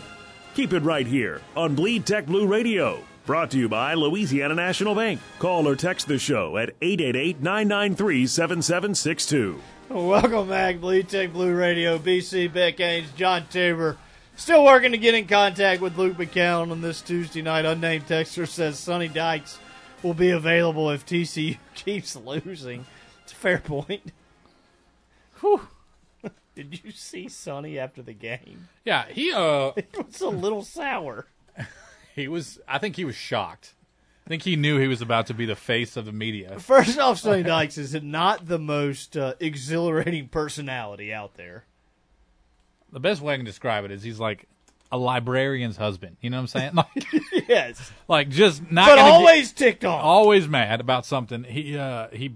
Speaker 10: Keep it right here on Bleed Tech Blue Radio. Brought to you by Louisiana National Bank. Call or text the show at 888 993 7762.
Speaker 2: Welcome back, Bleed Tech Blue Radio. BC Beck Haynes, John Tabor. Still working to get in contact with Luke McCown on this Tuesday night. Unnamed texter says Sonny Dykes will be available if TCU keeps losing. It's a fair point. Whew. Did you see Sonny after the game?
Speaker 11: Yeah, he uh
Speaker 2: It was a little sour.
Speaker 11: he was I think he was shocked. I think he knew he was about to be the face of the media.
Speaker 2: First off, Sonny Dykes is not the most uh, exhilarating personality out there.
Speaker 11: The best way I can describe it is he's like a librarian's husband. You know what I'm saying? Like,
Speaker 2: yes.
Speaker 11: like just not
Speaker 2: But
Speaker 11: gonna get-
Speaker 2: always ticked off.
Speaker 11: always mad about something. He uh, he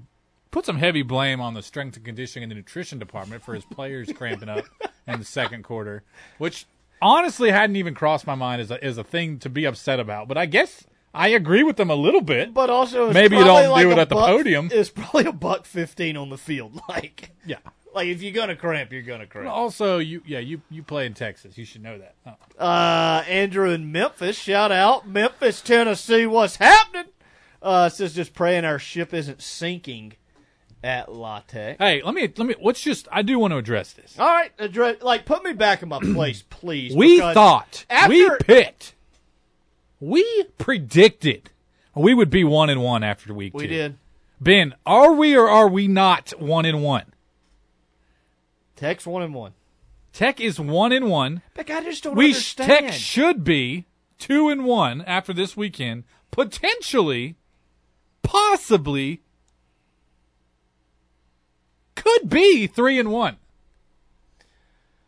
Speaker 11: put some heavy blame on the strength and conditioning and the nutrition department for his players cramping up in the second quarter, which honestly hadn't even crossed my mind as a as a thing to be upset about. But I guess I agree with them a little bit.
Speaker 2: But also, it's
Speaker 11: maybe you don't
Speaker 2: like
Speaker 11: do it at the
Speaker 2: buck-
Speaker 11: podium.
Speaker 2: It's probably a buck fifteen on the field. Like,
Speaker 11: Yeah.
Speaker 2: like if you're gonna cramp, you're gonna cramp.
Speaker 11: also, you yeah you you play in Texas. You should know that. Oh.
Speaker 2: Uh, Andrew in Memphis, shout out Memphis, Tennessee. What's happening? Uh, says just praying our ship isn't sinking at La Tech.
Speaker 11: Hey, let me let me. Let's just. I do want to address this.
Speaker 2: All right, address, like put me back in my place, please.
Speaker 11: We thought
Speaker 2: after
Speaker 11: we picked, we predicted we would be one and one after week
Speaker 2: We
Speaker 11: two.
Speaker 2: did.
Speaker 11: Ben, are we or are we not one and one?
Speaker 2: Tech's one and one.
Speaker 11: Tech is one and one.
Speaker 2: But I just don't
Speaker 11: we
Speaker 2: understand.
Speaker 11: Tech should be two and one after this weekend. Potentially, possibly, could be three and one.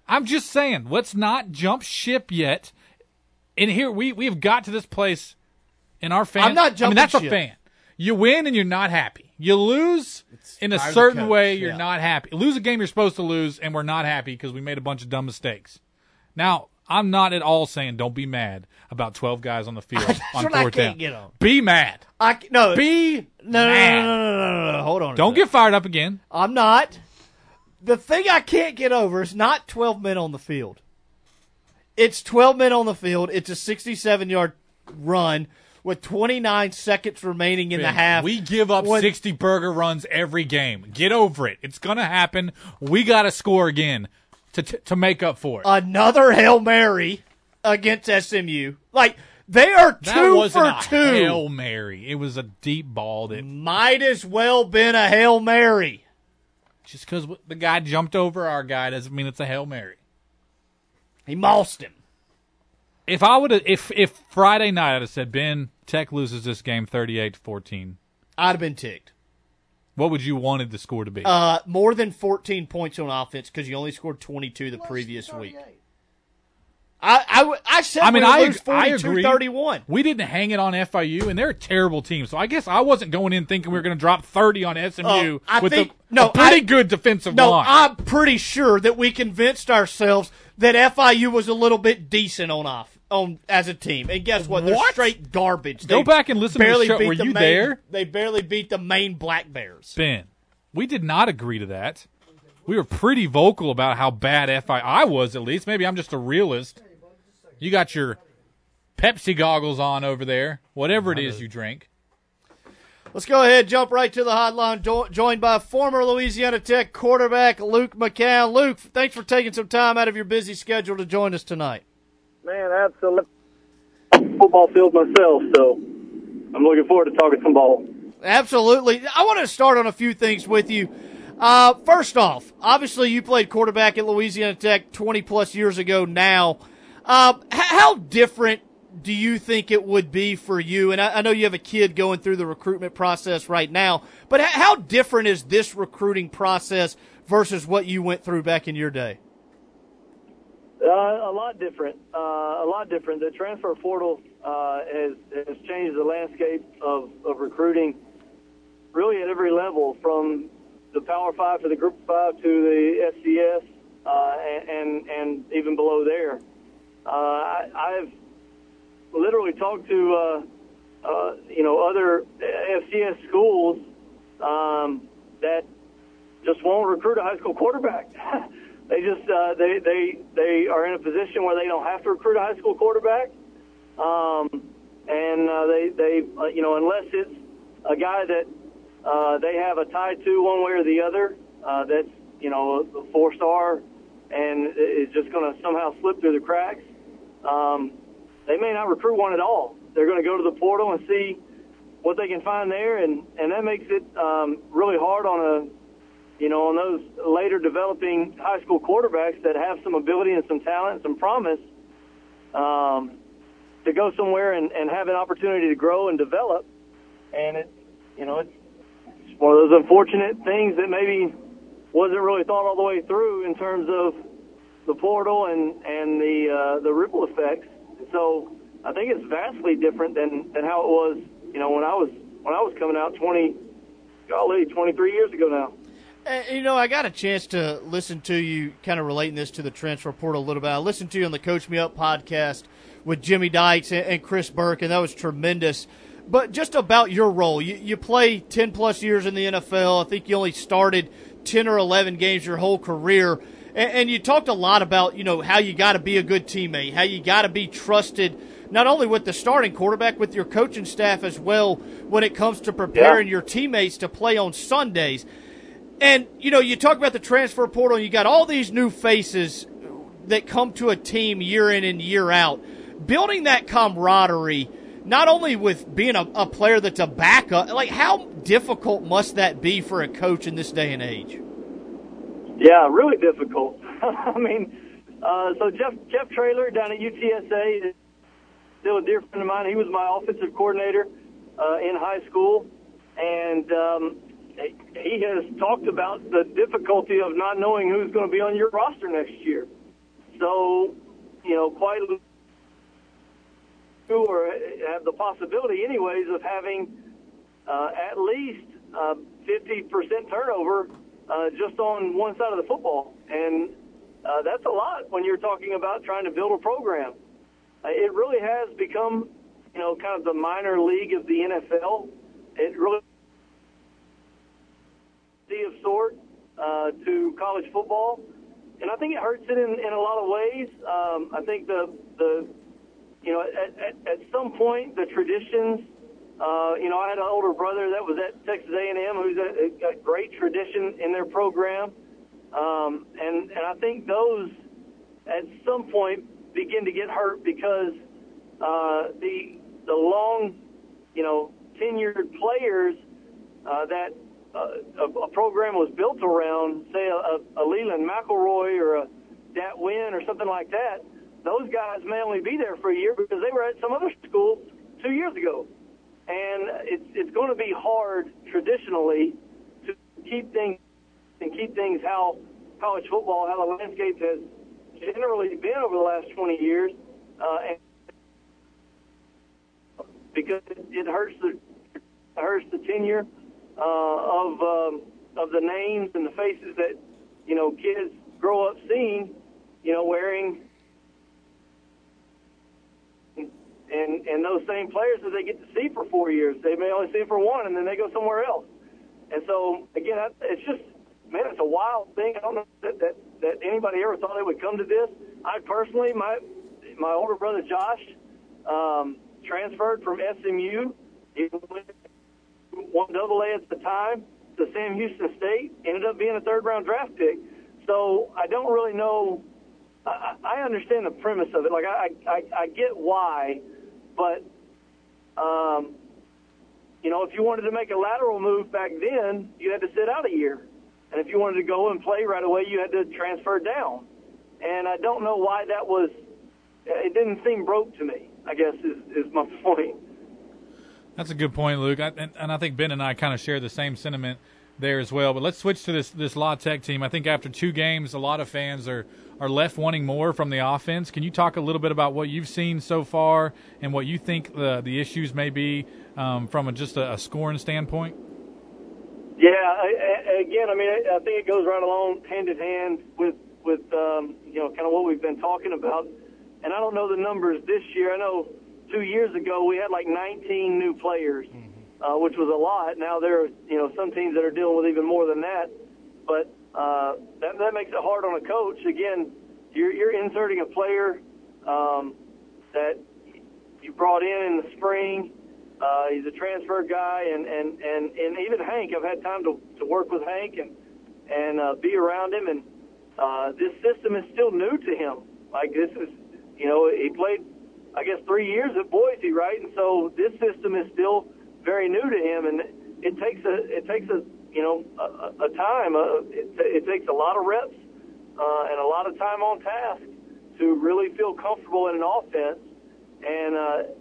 Speaker 11: I'm just saying, let's not jump ship yet. And here we we have got to this place in our fan.
Speaker 2: I'm not jumping.
Speaker 11: I mean, that's a fan. You win and you're not happy. You lose in a certain way, you're
Speaker 2: yeah.
Speaker 11: not happy. Lose a game you're supposed to lose, and we're not happy because we made a bunch of dumb mistakes. Now, I'm not at all saying don't be mad about 12 guys on the field on
Speaker 2: what I
Speaker 11: fourth
Speaker 2: can't
Speaker 11: down.
Speaker 2: get on.
Speaker 11: Be mad.
Speaker 2: I no
Speaker 11: Be
Speaker 2: no no, no no no no no no hold on.
Speaker 11: Don't get fired up again.
Speaker 2: I'm not. The thing I can't get over is not 12 men on the field. It's 12 men on the field. It's a 67 yard run with 29 seconds remaining in the half.
Speaker 11: We give up
Speaker 2: When-
Speaker 11: 60 burger runs every game. Get over it. It's going to happen. We got to score again to t- to make up for it.
Speaker 2: another Hail Mary against SMU. Like, they are
Speaker 11: that
Speaker 2: two
Speaker 11: wasn't
Speaker 2: for
Speaker 11: a
Speaker 2: two.
Speaker 11: Hail Mary. It was a deep ball that
Speaker 2: Might as well been a Hail Mary.
Speaker 11: just because the guy jumped over our guy doesn't mean it's a Hail Mary.
Speaker 2: He mossed him.
Speaker 11: If I would have, if if Friday night I'd have said Ben Tech loses this game thirty eight to fourteen,
Speaker 2: I'd have been ticked.
Speaker 11: what would you wanted the score to be?
Speaker 2: Uh, more than 14 points on offense because you only scored 22 the previous week. I I said
Speaker 11: I mean, I,
Speaker 2: lose
Speaker 11: I
Speaker 2: 42
Speaker 11: agree.
Speaker 2: 31.
Speaker 11: We didn't hang it on FIU, and they're a terrible team. So I guess I wasn't going in thinking we were going to drop thirty on SMU
Speaker 2: Oh, I
Speaker 11: with
Speaker 2: think-
Speaker 11: a,
Speaker 2: no,
Speaker 11: a pretty
Speaker 2: I-
Speaker 11: good defensive
Speaker 2: No,
Speaker 11: line.
Speaker 2: I'm pretty sure that we convinced ourselves that FIU was a little bit decent on off on as a team. And guess what? They're
Speaker 11: What?
Speaker 2: straight garbage.
Speaker 11: Go
Speaker 2: They
Speaker 11: back and listen to the
Speaker 2: barely
Speaker 11: show.
Speaker 2: beat
Speaker 11: Were
Speaker 2: the
Speaker 11: you
Speaker 2: Maine-
Speaker 11: there?
Speaker 2: They barely beat the Maine Black Bears.
Speaker 11: Ben, we did not agree to that. We were pretty vocal about how bad FIU was, at least. Maybe I'm just a realist. You got your Pepsi goggles on over there, whatever it is you drink.
Speaker 2: Let's go ahead, jump right to the hotline. Jo- joined by former Louisiana Tech quarterback Luke McCown. Luke, thanks for taking some time out of your busy schedule to join us tonight.
Speaker 24: Man, absolutely. Football field myself, so I'm looking forward to talking some ball.
Speaker 2: Absolutely. I want to start on a few things with you. Uh, first off, obviously you played quarterback at Louisiana Tech 20 plus years ago now. Uh, how different do you think it would be for you? And I, I know you have a kid going through the recruitment process right now, but how different is this recruiting process versus what you went through back in your day?
Speaker 24: Uh, a lot different. Uh, a lot different. The transfer portal uh, has has changed the landscape of, of recruiting, really at every level, from the Power Five to the Group Five to the FCS, uh, and, and and even below there. Uh, I, I've literally talked to uh, uh, you know other FCS schools um, that just won't recruit a high school quarterback. they just uh, they they they are in a position where they don't have to recruit a high school quarterback, um, and uh, they they uh, you know unless it's a guy that uh, they have a tie to one way or the other, uh, that's you know a four star and is just going to somehow slip through the cracks. Um, they may not recruit one at all. They're going to go to the portal and see what they can find there, and and that makes it um, really hard on a you know, on those later developing high school quarterbacks that have some ability and some talent and some promise um, to go somewhere and, and have an opportunity to grow and develop. And it, you know, it's, it's one of those unfortunate things that maybe wasn't really thought all the way through in terms of the portal and and the uh, the ripple effects. So I think it's vastly different than than how it was, you know, when I was when I was coming out 20, golly, 23 years ago now.
Speaker 2: Uh, you know, I got a chance to listen to you kind of relating this to the transfer portal a little bit. I listened to you on the Coach Me Up podcast with Jimmy Dykes and, and Chris Burke, and that was tremendous. But just about your role, you, you play 10 plus years in the NFL. I think you only started 10 or 11 games your whole career. And, and you talked a lot about, you know, how you got to be a good teammate, how you got to be trusted not only with the starting quarterback, with your coaching staff as well when it comes to preparing yeah. your teammates to play on Sundays. And, you know, you talk about the transfer portal, and you got all these new faces that come to a team year in and year out. Building that camaraderie, not only with being a, a player that's a backup, like how difficult must that be for a coach in this day and age?
Speaker 24: Yeah, really difficult. I mean, uh, so Jeff Jeff Traylor down at UTSA, still a dear friend of mine. He was my offensive coordinator uh, in high school, and um, he has talked about the difficulty of not knowing who's going to be on your roster next year. So, you know, quite who or have the possibility, anyways, of having uh, at least uh, 50% turnover uh, just on one side of the football, and uh, that's a lot when you're talking about trying to build a program. Uh, it really has become, you know, kind of the minor league of the NFL. It really of sort uh, to college football, and I think it hurts it in, in a lot of ways. Um, I think the the you know at, at, at some point the traditions. Uh, you know, I had an older brother that was at Texas A&M, who's a, a great tradition in their program, um, and and I think those at some point begin to get hurt because uh, the the long, you know, tenured players uh, that uh, a, a program was built around, say, a, a Leland McElroy or a Dat Nguyen or something like that, those guys may only be there for a year because they were at some other school two years ago. And it's, it's going to be hard traditionally to keep things and keep things how college football, how the landscape has generally been over the last 20 years. Uh, and because it, hurts the hurts the tenure uh, of um, of the names and the faces that you know kids grow up seeing, you know, wearing. And and those same players that they get to see for four years, they may only see for one, and then they go somewhere else. And so again, it's just man, it's a wild thing. I don't know that that, that anybody ever thought it would come to this. I personally, my my older brother Josh, um, transferred from SMU. He went one double A at the time to Sam Houston State, ended up being a third round draft pick. So I don't really know. I, I understand the premise of it. Like I, I, I get why, but um, you know, if you wanted to make a lateral move back then, you had to sit out a year, and if you wanted to go and play right away, you had to transfer down. And I don't know why that was. It didn't seem broke to me. I guess is is my point.
Speaker 11: That's a good point, Luke. I, and, and I think Ben and I kind of share the same sentiment there as well. But let's switch to this this La Tech team. I think after two games, a lot of fans are are left wanting more from the offense. Can you talk a little bit about what you've seen so far and what you think the the issues may be um, from a, just a, a, scoring standpoint?
Speaker 24: Yeah, I, again, I mean, I think it goes right along hand in hand with with um, you know kind of what we've been talking about. And I don't know the numbers this year. I know two years ago, we had like 19 new players, mm-hmm. uh, which was a lot. Now there are, you know, some teams that are dealing with even more than that. But uh, that that makes it hard on a coach. Again, you're you're inserting a player um, that you brought in in the spring. Uh, he's a transfer guy, and, and, and, and even Hank, I've had time to, to work with Hank and, and uh, be around him, and uh, this system is still new to him. Like this is, you know, he played, I guess, three years at Boise, right? And so this system is still very new to him, and it takes a, it takes a, you know, a, a time. Uh, it, it takes a lot of reps uh, and a lot of time on task to really feel comfortable in an offense. And uh,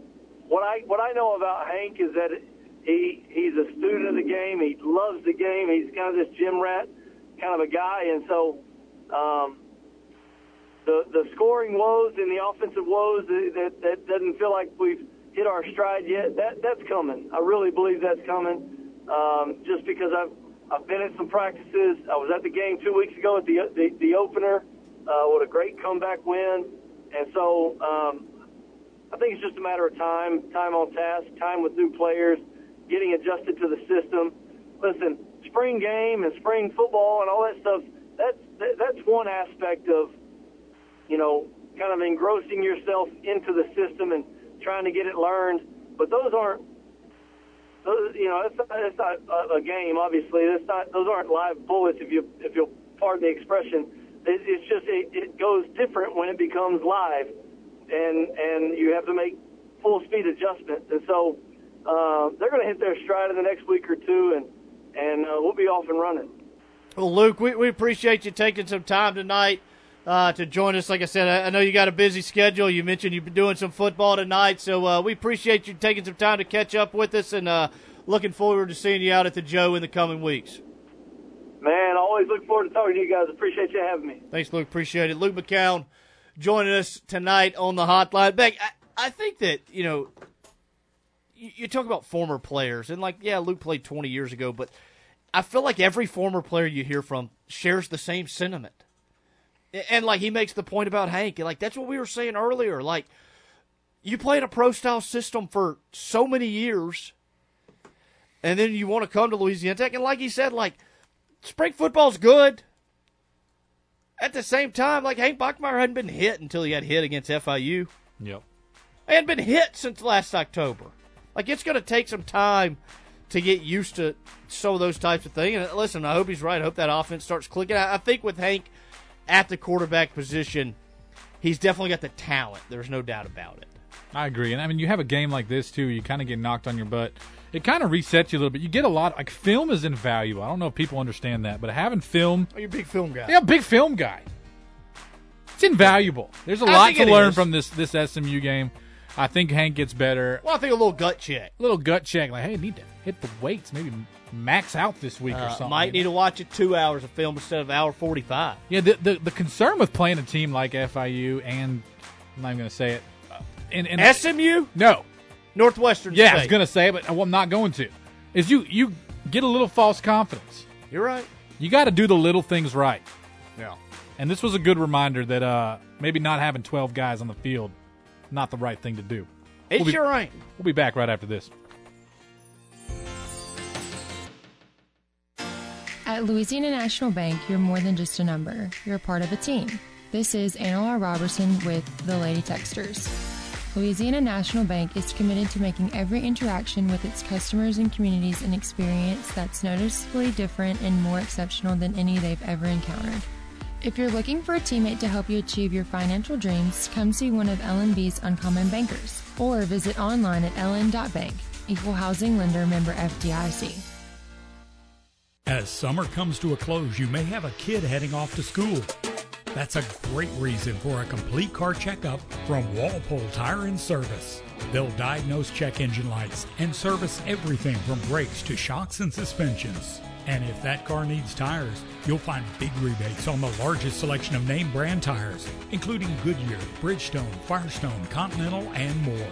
Speaker 24: what I what I know about Hank is that he he's a student of the game. He loves the game. He's kind of this gym rat kind of a guy, and so um, the the scoring woes and the offensive woes that that doesn't feel like we've hit our stride yet. That that's coming. I really believe that's coming. Um, just because I've I've been at some practices. I was at the game two weeks ago at the the, the opener. Uh, what a great comeback win, and so um, I think it's just a matter of time, time on task, time with new players, getting adjusted to the system. Listen, spring game and spring football and all that stuff. That's that's one aspect of, you know, kind of engrossing yourself into the system and trying to get it learned. But those aren't, those, you know, it's not, not a, a game. Obviously, not. Those aren't live bullets. If you if you'll pardon the expression, it, it's just it, it goes different when it becomes live and and you have to make full speed adjustments. And so uh, they're going to hit their stride in the next week or two, and and uh, we'll be off and running.
Speaker 2: Well, Luke, we, we appreciate you taking some time tonight uh, to join us. Like I said, I, I, know you got a busy schedule. You mentioned you've been doing some football tonight, so uh, we appreciate you taking some time to catch up with us, and uh, looking forward to seeing you out at the Joe in the coming weeks.
Speaker 24: Man, always look forward to talking to you guys. Appreciate you having me.
Speaker 2: Thanks, Luke. Appreciate it. Luke McCown joining us tonight on the hotline. Beck, I, I think that, you know, you, you, talk about former players, and like, yeah, Luke played 20 years ago, but I feel like every former player you hear from shares the same sentiment. And like, he makes the point about Hank, and like, that's what we were saying earlier. Like, you played a pro style system for so many years, and then you want to come to Louisiana Tech, and like he said, like, spring football's good at the same time, like Hank Bachmeier hadn't been hit until he got hit against FIU.
Speaker 11: Yep.
Speaker 2: He hadn't been hit since last October. Like it's going to take some time to get used to some of those types of things. And listen, I hope he's right. I hope that offense starts clicking. I think with Hank at the quarterback position, he's definitely got the talent. There's no doubt about it.
Speaker 11: I agree. And I mean, you have a game like this too. You kind of get knocked on your butt it kind of resets you a little bit. You get a lot like film is invaluable. I don't know if people understand that, but having film.
Speaker 2: Oh, you're a big film guy.
Speaker 11: Yeah, big film guy. It's invaluable. There's a I lot to learn is. from this this SMU game. I think Hank gets better.
Speaker 2: Well, I think a little gut check.
Speaker 11: A little gut check, like, hey, I need to hit the weights, maybe max out this week
Speaker 2: uh,
Speaker 11: or something.
Speaker 2: Might need to watch it two hours of film instead of hour forty five.
Speaker 11: Yeah, the, the, the concern with playing a team like FIU and I'm not even going to say it. In,
Speaker 2: and, and SMU?
Speaker 11: No,
Speaker 2: Northwestern.
Speaker 11: Yeah,
Speaker 2: State.
Speaker 11: I was going to say it, but I'm not going to. Is you you get a little false confidence.
Speaker 2: You're right.
Speaker 11: You got to do the little things right.
Speaker 2: Yeah.
Speaker 11: And this was a good reminder that uh, maybe not having 12 guys on the field, not the right thing to do.
Speaker 2: It's
Speaker 11: we'll be,
Speaker 2: right.
Speaker 11: We'll be back right after this.
Speaker 12: At Louisiana National Bank, you're more than just a number. You're a part of a team. This is Anna R. Robertson with the Lady Techsters. Louisiana National Bank is committed to making every interaction with its customers and communities an experience that's noticeably different and more exceptional than any they've ever encountered. If you're looking for a teammate to help you achieve your financial dreams, come see one of LNB's Uncommon Bankers or visit online at ln.bank. Equal housing lender member FDIC.
Speaker 17: As summer comes to a close, you may have a kid heading off to school. That's a great reason for a complete car checkup from Walpole Tire and Service. They'll diagnose check engine lights and service everything from brakes to shocks and suspensions. And if that car needs tires, you'll find big rebates on the largest selection of name brand tires, including Goodyear, Bridgestone, Firestone, Continental, and more.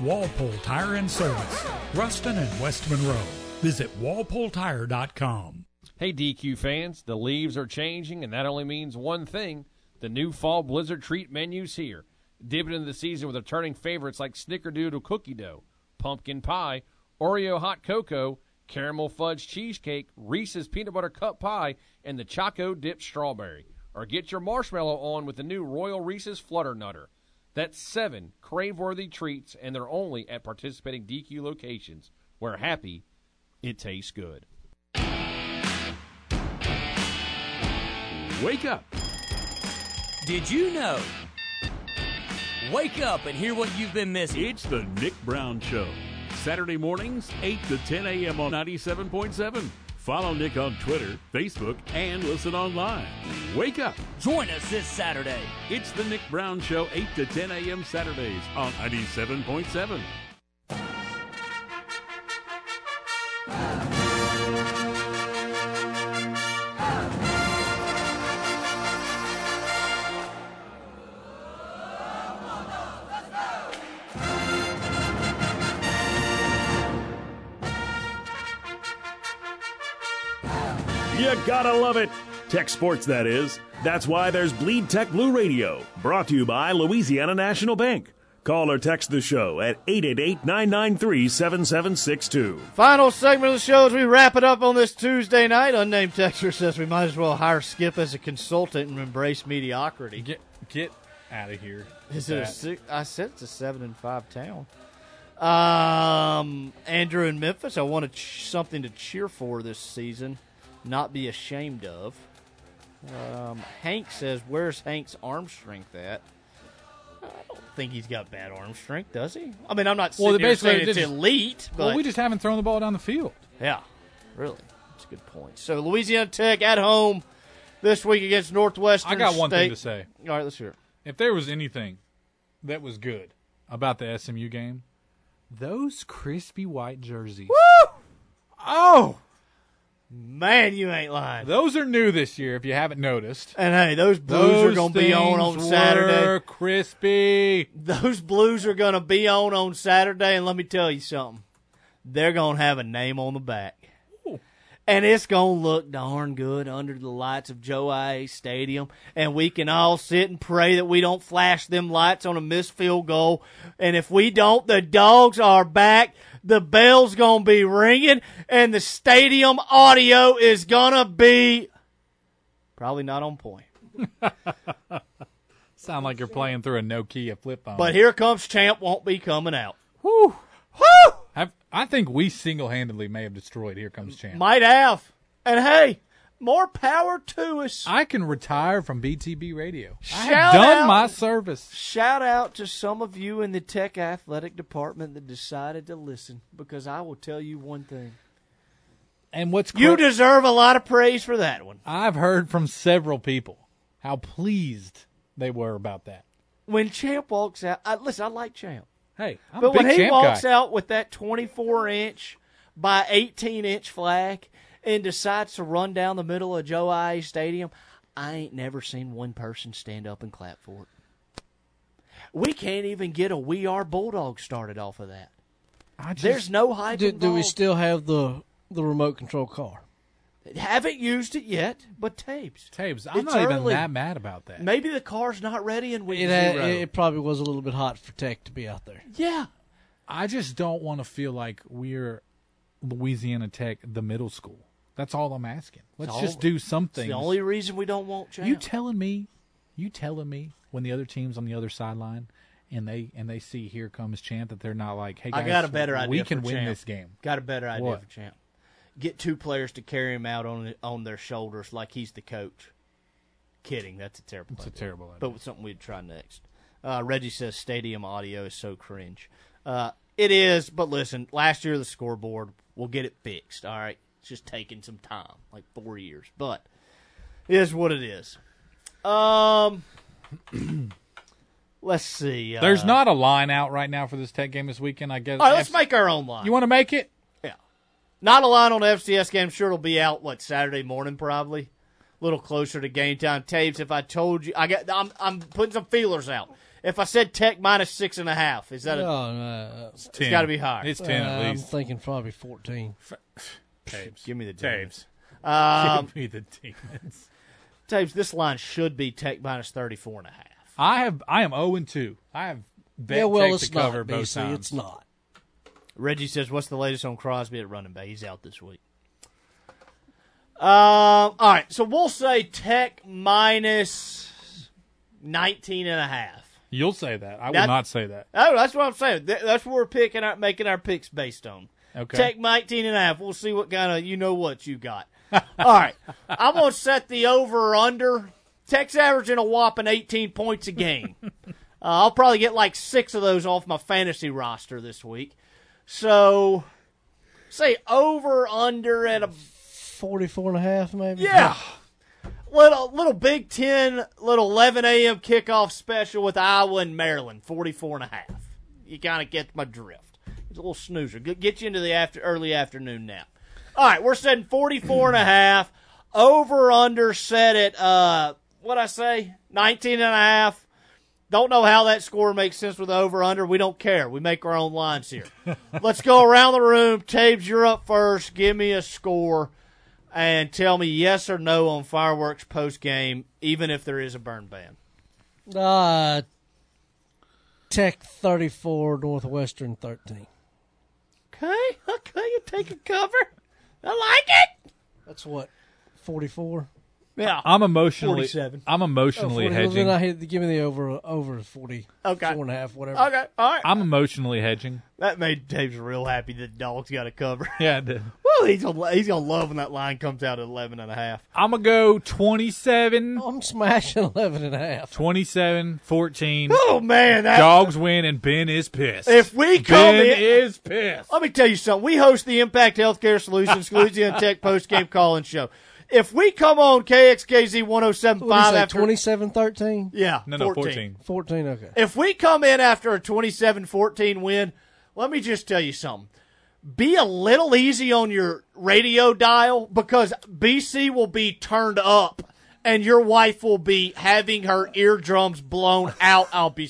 Speaker 17: Walpole Tire and Service, Ruston and West Monroe. Visit walpoletire.com.
Speaker 15: Hey, DQ fans, the leaves are changing, and that only means one thing the new fall blizzard treat menu's here. Dip into the season with returning favorites like Snickerdoodle cookie dough, pumpkin pie, Oreo hot cocoa, caramel fudge cheesecake, Reese's peanut butter cup pie, and the Choco dipped strawberry. Or get your marshmallow on with the new Royal Reese's Fluffernutter. That's seven crave-worthy treats, and they're only at participating DQ locations where happy, it tastes good.
Speaker 3: Wake up.
Speaker 23: Did you know? Wake up and hear what you've been missing.
Speaker 3: It's the Nick Brown Show. Saturday mornings, 8 to 10 a.m. on 97.7. Follow Nick on Twitter, Facebook, and listen online. Wake up.
Speaker 23: Join us this Saturday.
Speaker 3: It's the Nick Brown Show, 8 to 10 a.m. Saturdays on 97.7.
Speaker 10: You gotta love it. Tech sports, that is. That's why there's Bleed Tech Blue Radio, brought to you by Louisiana National Bank. Call or text the show at 888 993 7762.
Speaker 2: Final segment of the show as we wrap it up on this Tuesday night. Unnamed texter says we might as well hire Skip as a consultant and embrace mediocrity.
Speaker 11: Get get out of here.
Speaker 2: Is it a six? I said it's a seven and five town. Um, Andrew in Memphis. I wanted ch- something to cheer for this season, not be ashamed of. Um, Hank says, "Where's Hank's arm strength at?" I don't think he's got bad arm strength, does he? I mean, I'm not
Speaker 11: Well,
Speaker 2: sitting
Speaker 11: they
Speaker 2: here
Speaker 11: basically
Speaker 2: saying it's
Speaker 11: just-
Speaker 2: elite, but
Speaker 11: Well, we just haven't thrown the ball down the field.
Speaker 2: yeah, really, that's a good point. So Louisiana Tech at home this week against Northwestern.
Speaker 11: I got one
Speaker 2: State.
Speaker 11: thing to say.
Speaker 2: All right, let's hear it.
Speaker 11: If there was anything that was good about the SMU game, those crispy white jerseys.
Speaker 2: Woo! Oh, man, you ain't lying.
Speaker 11: Those are new this year. If you haven't noticed,
Speaker 2: And hey, those blues are going to be on on Saturday.
Speaker 11: crispy.
Speaker 2: Those blues are going to be on on Saturday, and let me tell you something. They're going to have a name on the back. And it's going to look darn good under the lights of Joe I. Stadium. And we can all sit and pray that we don't flash them lights on a missed field goal. And if we don't, the dogs are back. The bell's going to be ringing. And the stadium audio is going to be probably not on point.
Speaker 11: Sound like you're playing through a Nokia flip phone.
Speaker 2: But here comes Champ won't be coming out.
Speaker 11: Woo! Woo! I, I think we single handedly may have destroyed Here Comes Champ.
Speaker 2: Might have. And hey, more power to us.
Speaker 11: I can retire from BTB Radio. I have done
Speaker 2: out-
Speaker 11: my service.
Speaker 2: Shout out to some of you in the tech athletic department that decided to listen because I will tell you one thing.
Speaker 11: And what's
Speaker 2: You deserve a lot of praise for that one.
Speaker 11: I've heard from several people how pleased they were about that.
Speaker 2: When Champ walks out, I, listen, I like Champ.
Speaker 11: Hey, I'm
Speaker 2: but
Speaker 11: a big
Speaker 2: when he
Speaker 11: Champ
Speaker 2: walks
Speaker 11: guy.
Speaker 2: out with that 24 inch by 18 inch flag and decides to run down the middle of Joe I. Stadium, I ain't never seen one person stand up and clap for it. We can't even get a We Are Bulldog started off of that. There's no hype
Speaker 22: Do, do we still have the the remote control car?
Speaker 2: Haven't used it yet, but tapes.
Speaker 11: Tapes. I'm
Speaker 2: It's
Speaker 11: not even that mad about that.
Speaker 2: Maybe the car's not ready and we.
Speaker 22: It, had,
Speaker 2: uh,
Speaker 22: it probably was a little bit hot for Tech to be out there.
Speaker 2: yeah.
Speaker 11: I just don't want to feel like we're Louisiana Tech, the middle school. That's all I'm asking. Let's
Speaker 2: all-
Speaker 11: just do something.
Speaker 2: the only reason we don't want Champ.
Speaker 11: You telling me? You telling me when the other team's on the other sideline and they and they see here comes Champ that they're not like, hey guys,
Speaker 2: I got a better idea.
Speaker 11: We can win
Speaker 2: Champ.
Speaker 11: this game.
Speaker 2: Got a better idea
Speaker 11: What?
Speaker 2: for Champ. Get two players to carry him out on on their shoulders like he's the coach. Kidding. That's a terrible.
Speaker 11: It's a terrible idea.
Speaker 2: But something we'd try next. Uh, Reggie says stadium audio is so cringe. Uh, it is, but listen, last year the scoreboard, we'll get it fixed. All right, it's just taking some time, like four years, but it is what it is. Um, let's see. Uh,
Speaker 11: There's not a line out right now for this Tech game this weekend. I guess.
Speaker 2: All right, let's
Speaker 11: F-
Speaker 2: make our own line.
Speaker 11: You want to make it?
Speaker 2: Yeah. Not a line on the FCS game. Sure, it'll be out what Saturday morning, probably. A little closer to game time. Tapes. If I told you, I got. I'm I'm putting some feelers out. If I said Tech minus six and a half, is that? A,
Speaker 22: Oh, no,
Speaker 2: it's got to be higher.
Speaker 11: It's ten
Speaker 22: Uh,
Speaker 11: at
Speaker 22: I'm thinking probably 14.
Speaker 11: Tapes.
Speaker 2: Give me the
Speaker 11: tapes.
Speaker 2: Um,
Speaker 11: Give me the demons.
Speaker 2: tapes. This line should be Tech minus 34 and a half.
Speaker 11: I have. I am zero and two. I have bet
Speaker 22: yeah, well,
Speaker 11: Tech
Speaker 22: it's
Speaker 11: to cover
Speaker 22: not,
Speaker 11: both times.
Speaker 22: It's not.
Speaker 2: Reggie says, "What's the latest on Crosby at running back? He's out this week." Um, all right, so we'll say Tech minus 19 and a half.
Speaker 11: You'll say that. I will
Speaker 2: That-
Speaker 11: not say that.
Speaker 2: Oh, that's what I'm saying. That's what we're picking our, making our picks based on.
Speaker 11: Okay.
Speaker 2: Tech 19 and a half. We'll see what kind of you know what you got. All right. I'm going to set the over or under. Tech's averaging a whopping 18 points a game. uh, I'll probably get like six of those off my fantasy roster this week. So, say over under at a
Speaker 22: 44 and a half, maybe.
Speaker 2: yeah. Little little Big Ten, little 11 a.m. kickoff special with Iowa and Maryland, 44 and a half. You kind of get my drift. It's a little snoozer. Get get you into the after early afternoon nap. All right, we're setting 44 and a half. Over under set at uh what I say 19 and a half. Don't know how that score makes sense with over under. We don't care. We make our own lines here. Let's go around the room. Taves, you're up first. Give me a score and tell me yes or no on fireworks post game, even if there is a burn ban.
Speaker 22: Uh, Tech 34, Northwestern 13.
Speaker 2: Okay, okay, you take a cover. I like it.
Speaker 22: That's what, 44?
Speaker 2: Yeah,
Speaker 11: I'm emotionally.
Speaker 2: 47.
Speaker 11: I'm
Speaker 22: Oh,
Speaker 11: emotionally
Speaker 22: 40, well,
Speaker 11: hedging.
Speaker 22: then I hit, give me the over over 40.
Speaker 2: Okay.
Speaker 22: Four and a half, whatever.
Speaker 2: Okay, all right.
Speaker 11: I'm emotionally hedging.
Speaker 2: That made Dave's real happy that dogs got a cover.
Speaker 11: Yeah, I did.
Speaker 2: well, he's gonna, he's gonna love when that line comes out at 11 and a half.
Speaker 11: I'm gonna go 27,
Speaker 22: I'm smashing 11 and a half.
Speaker 11: 27, 14.
Speaker 2: Oh man, that,
Speaker 11: Dogs win, and Ben is pissed.
Speaker 2: If we come
Speaker 11: Ben
Speaker 2: in-
Speaker 11: is pissed.
Speaker 2: Let me tell you something. We host the Impact Healthcare Solutions Louisiana Tech post game call-in show. If we come on KXKZ 107.5
Speaker 22: What say, oh
Speaker 2: after
Speaker 22: 27 13?
Speaker 2: yeah,
Speaker 11: No, no, 14.
Speaker 22: 14, okay.
Speaker 2: If we come in after a 27-14 win, let me just tell you something. Be a little easy on your radio dial because BC will be turned up and your wife will be having her eardrums blown out. I'll be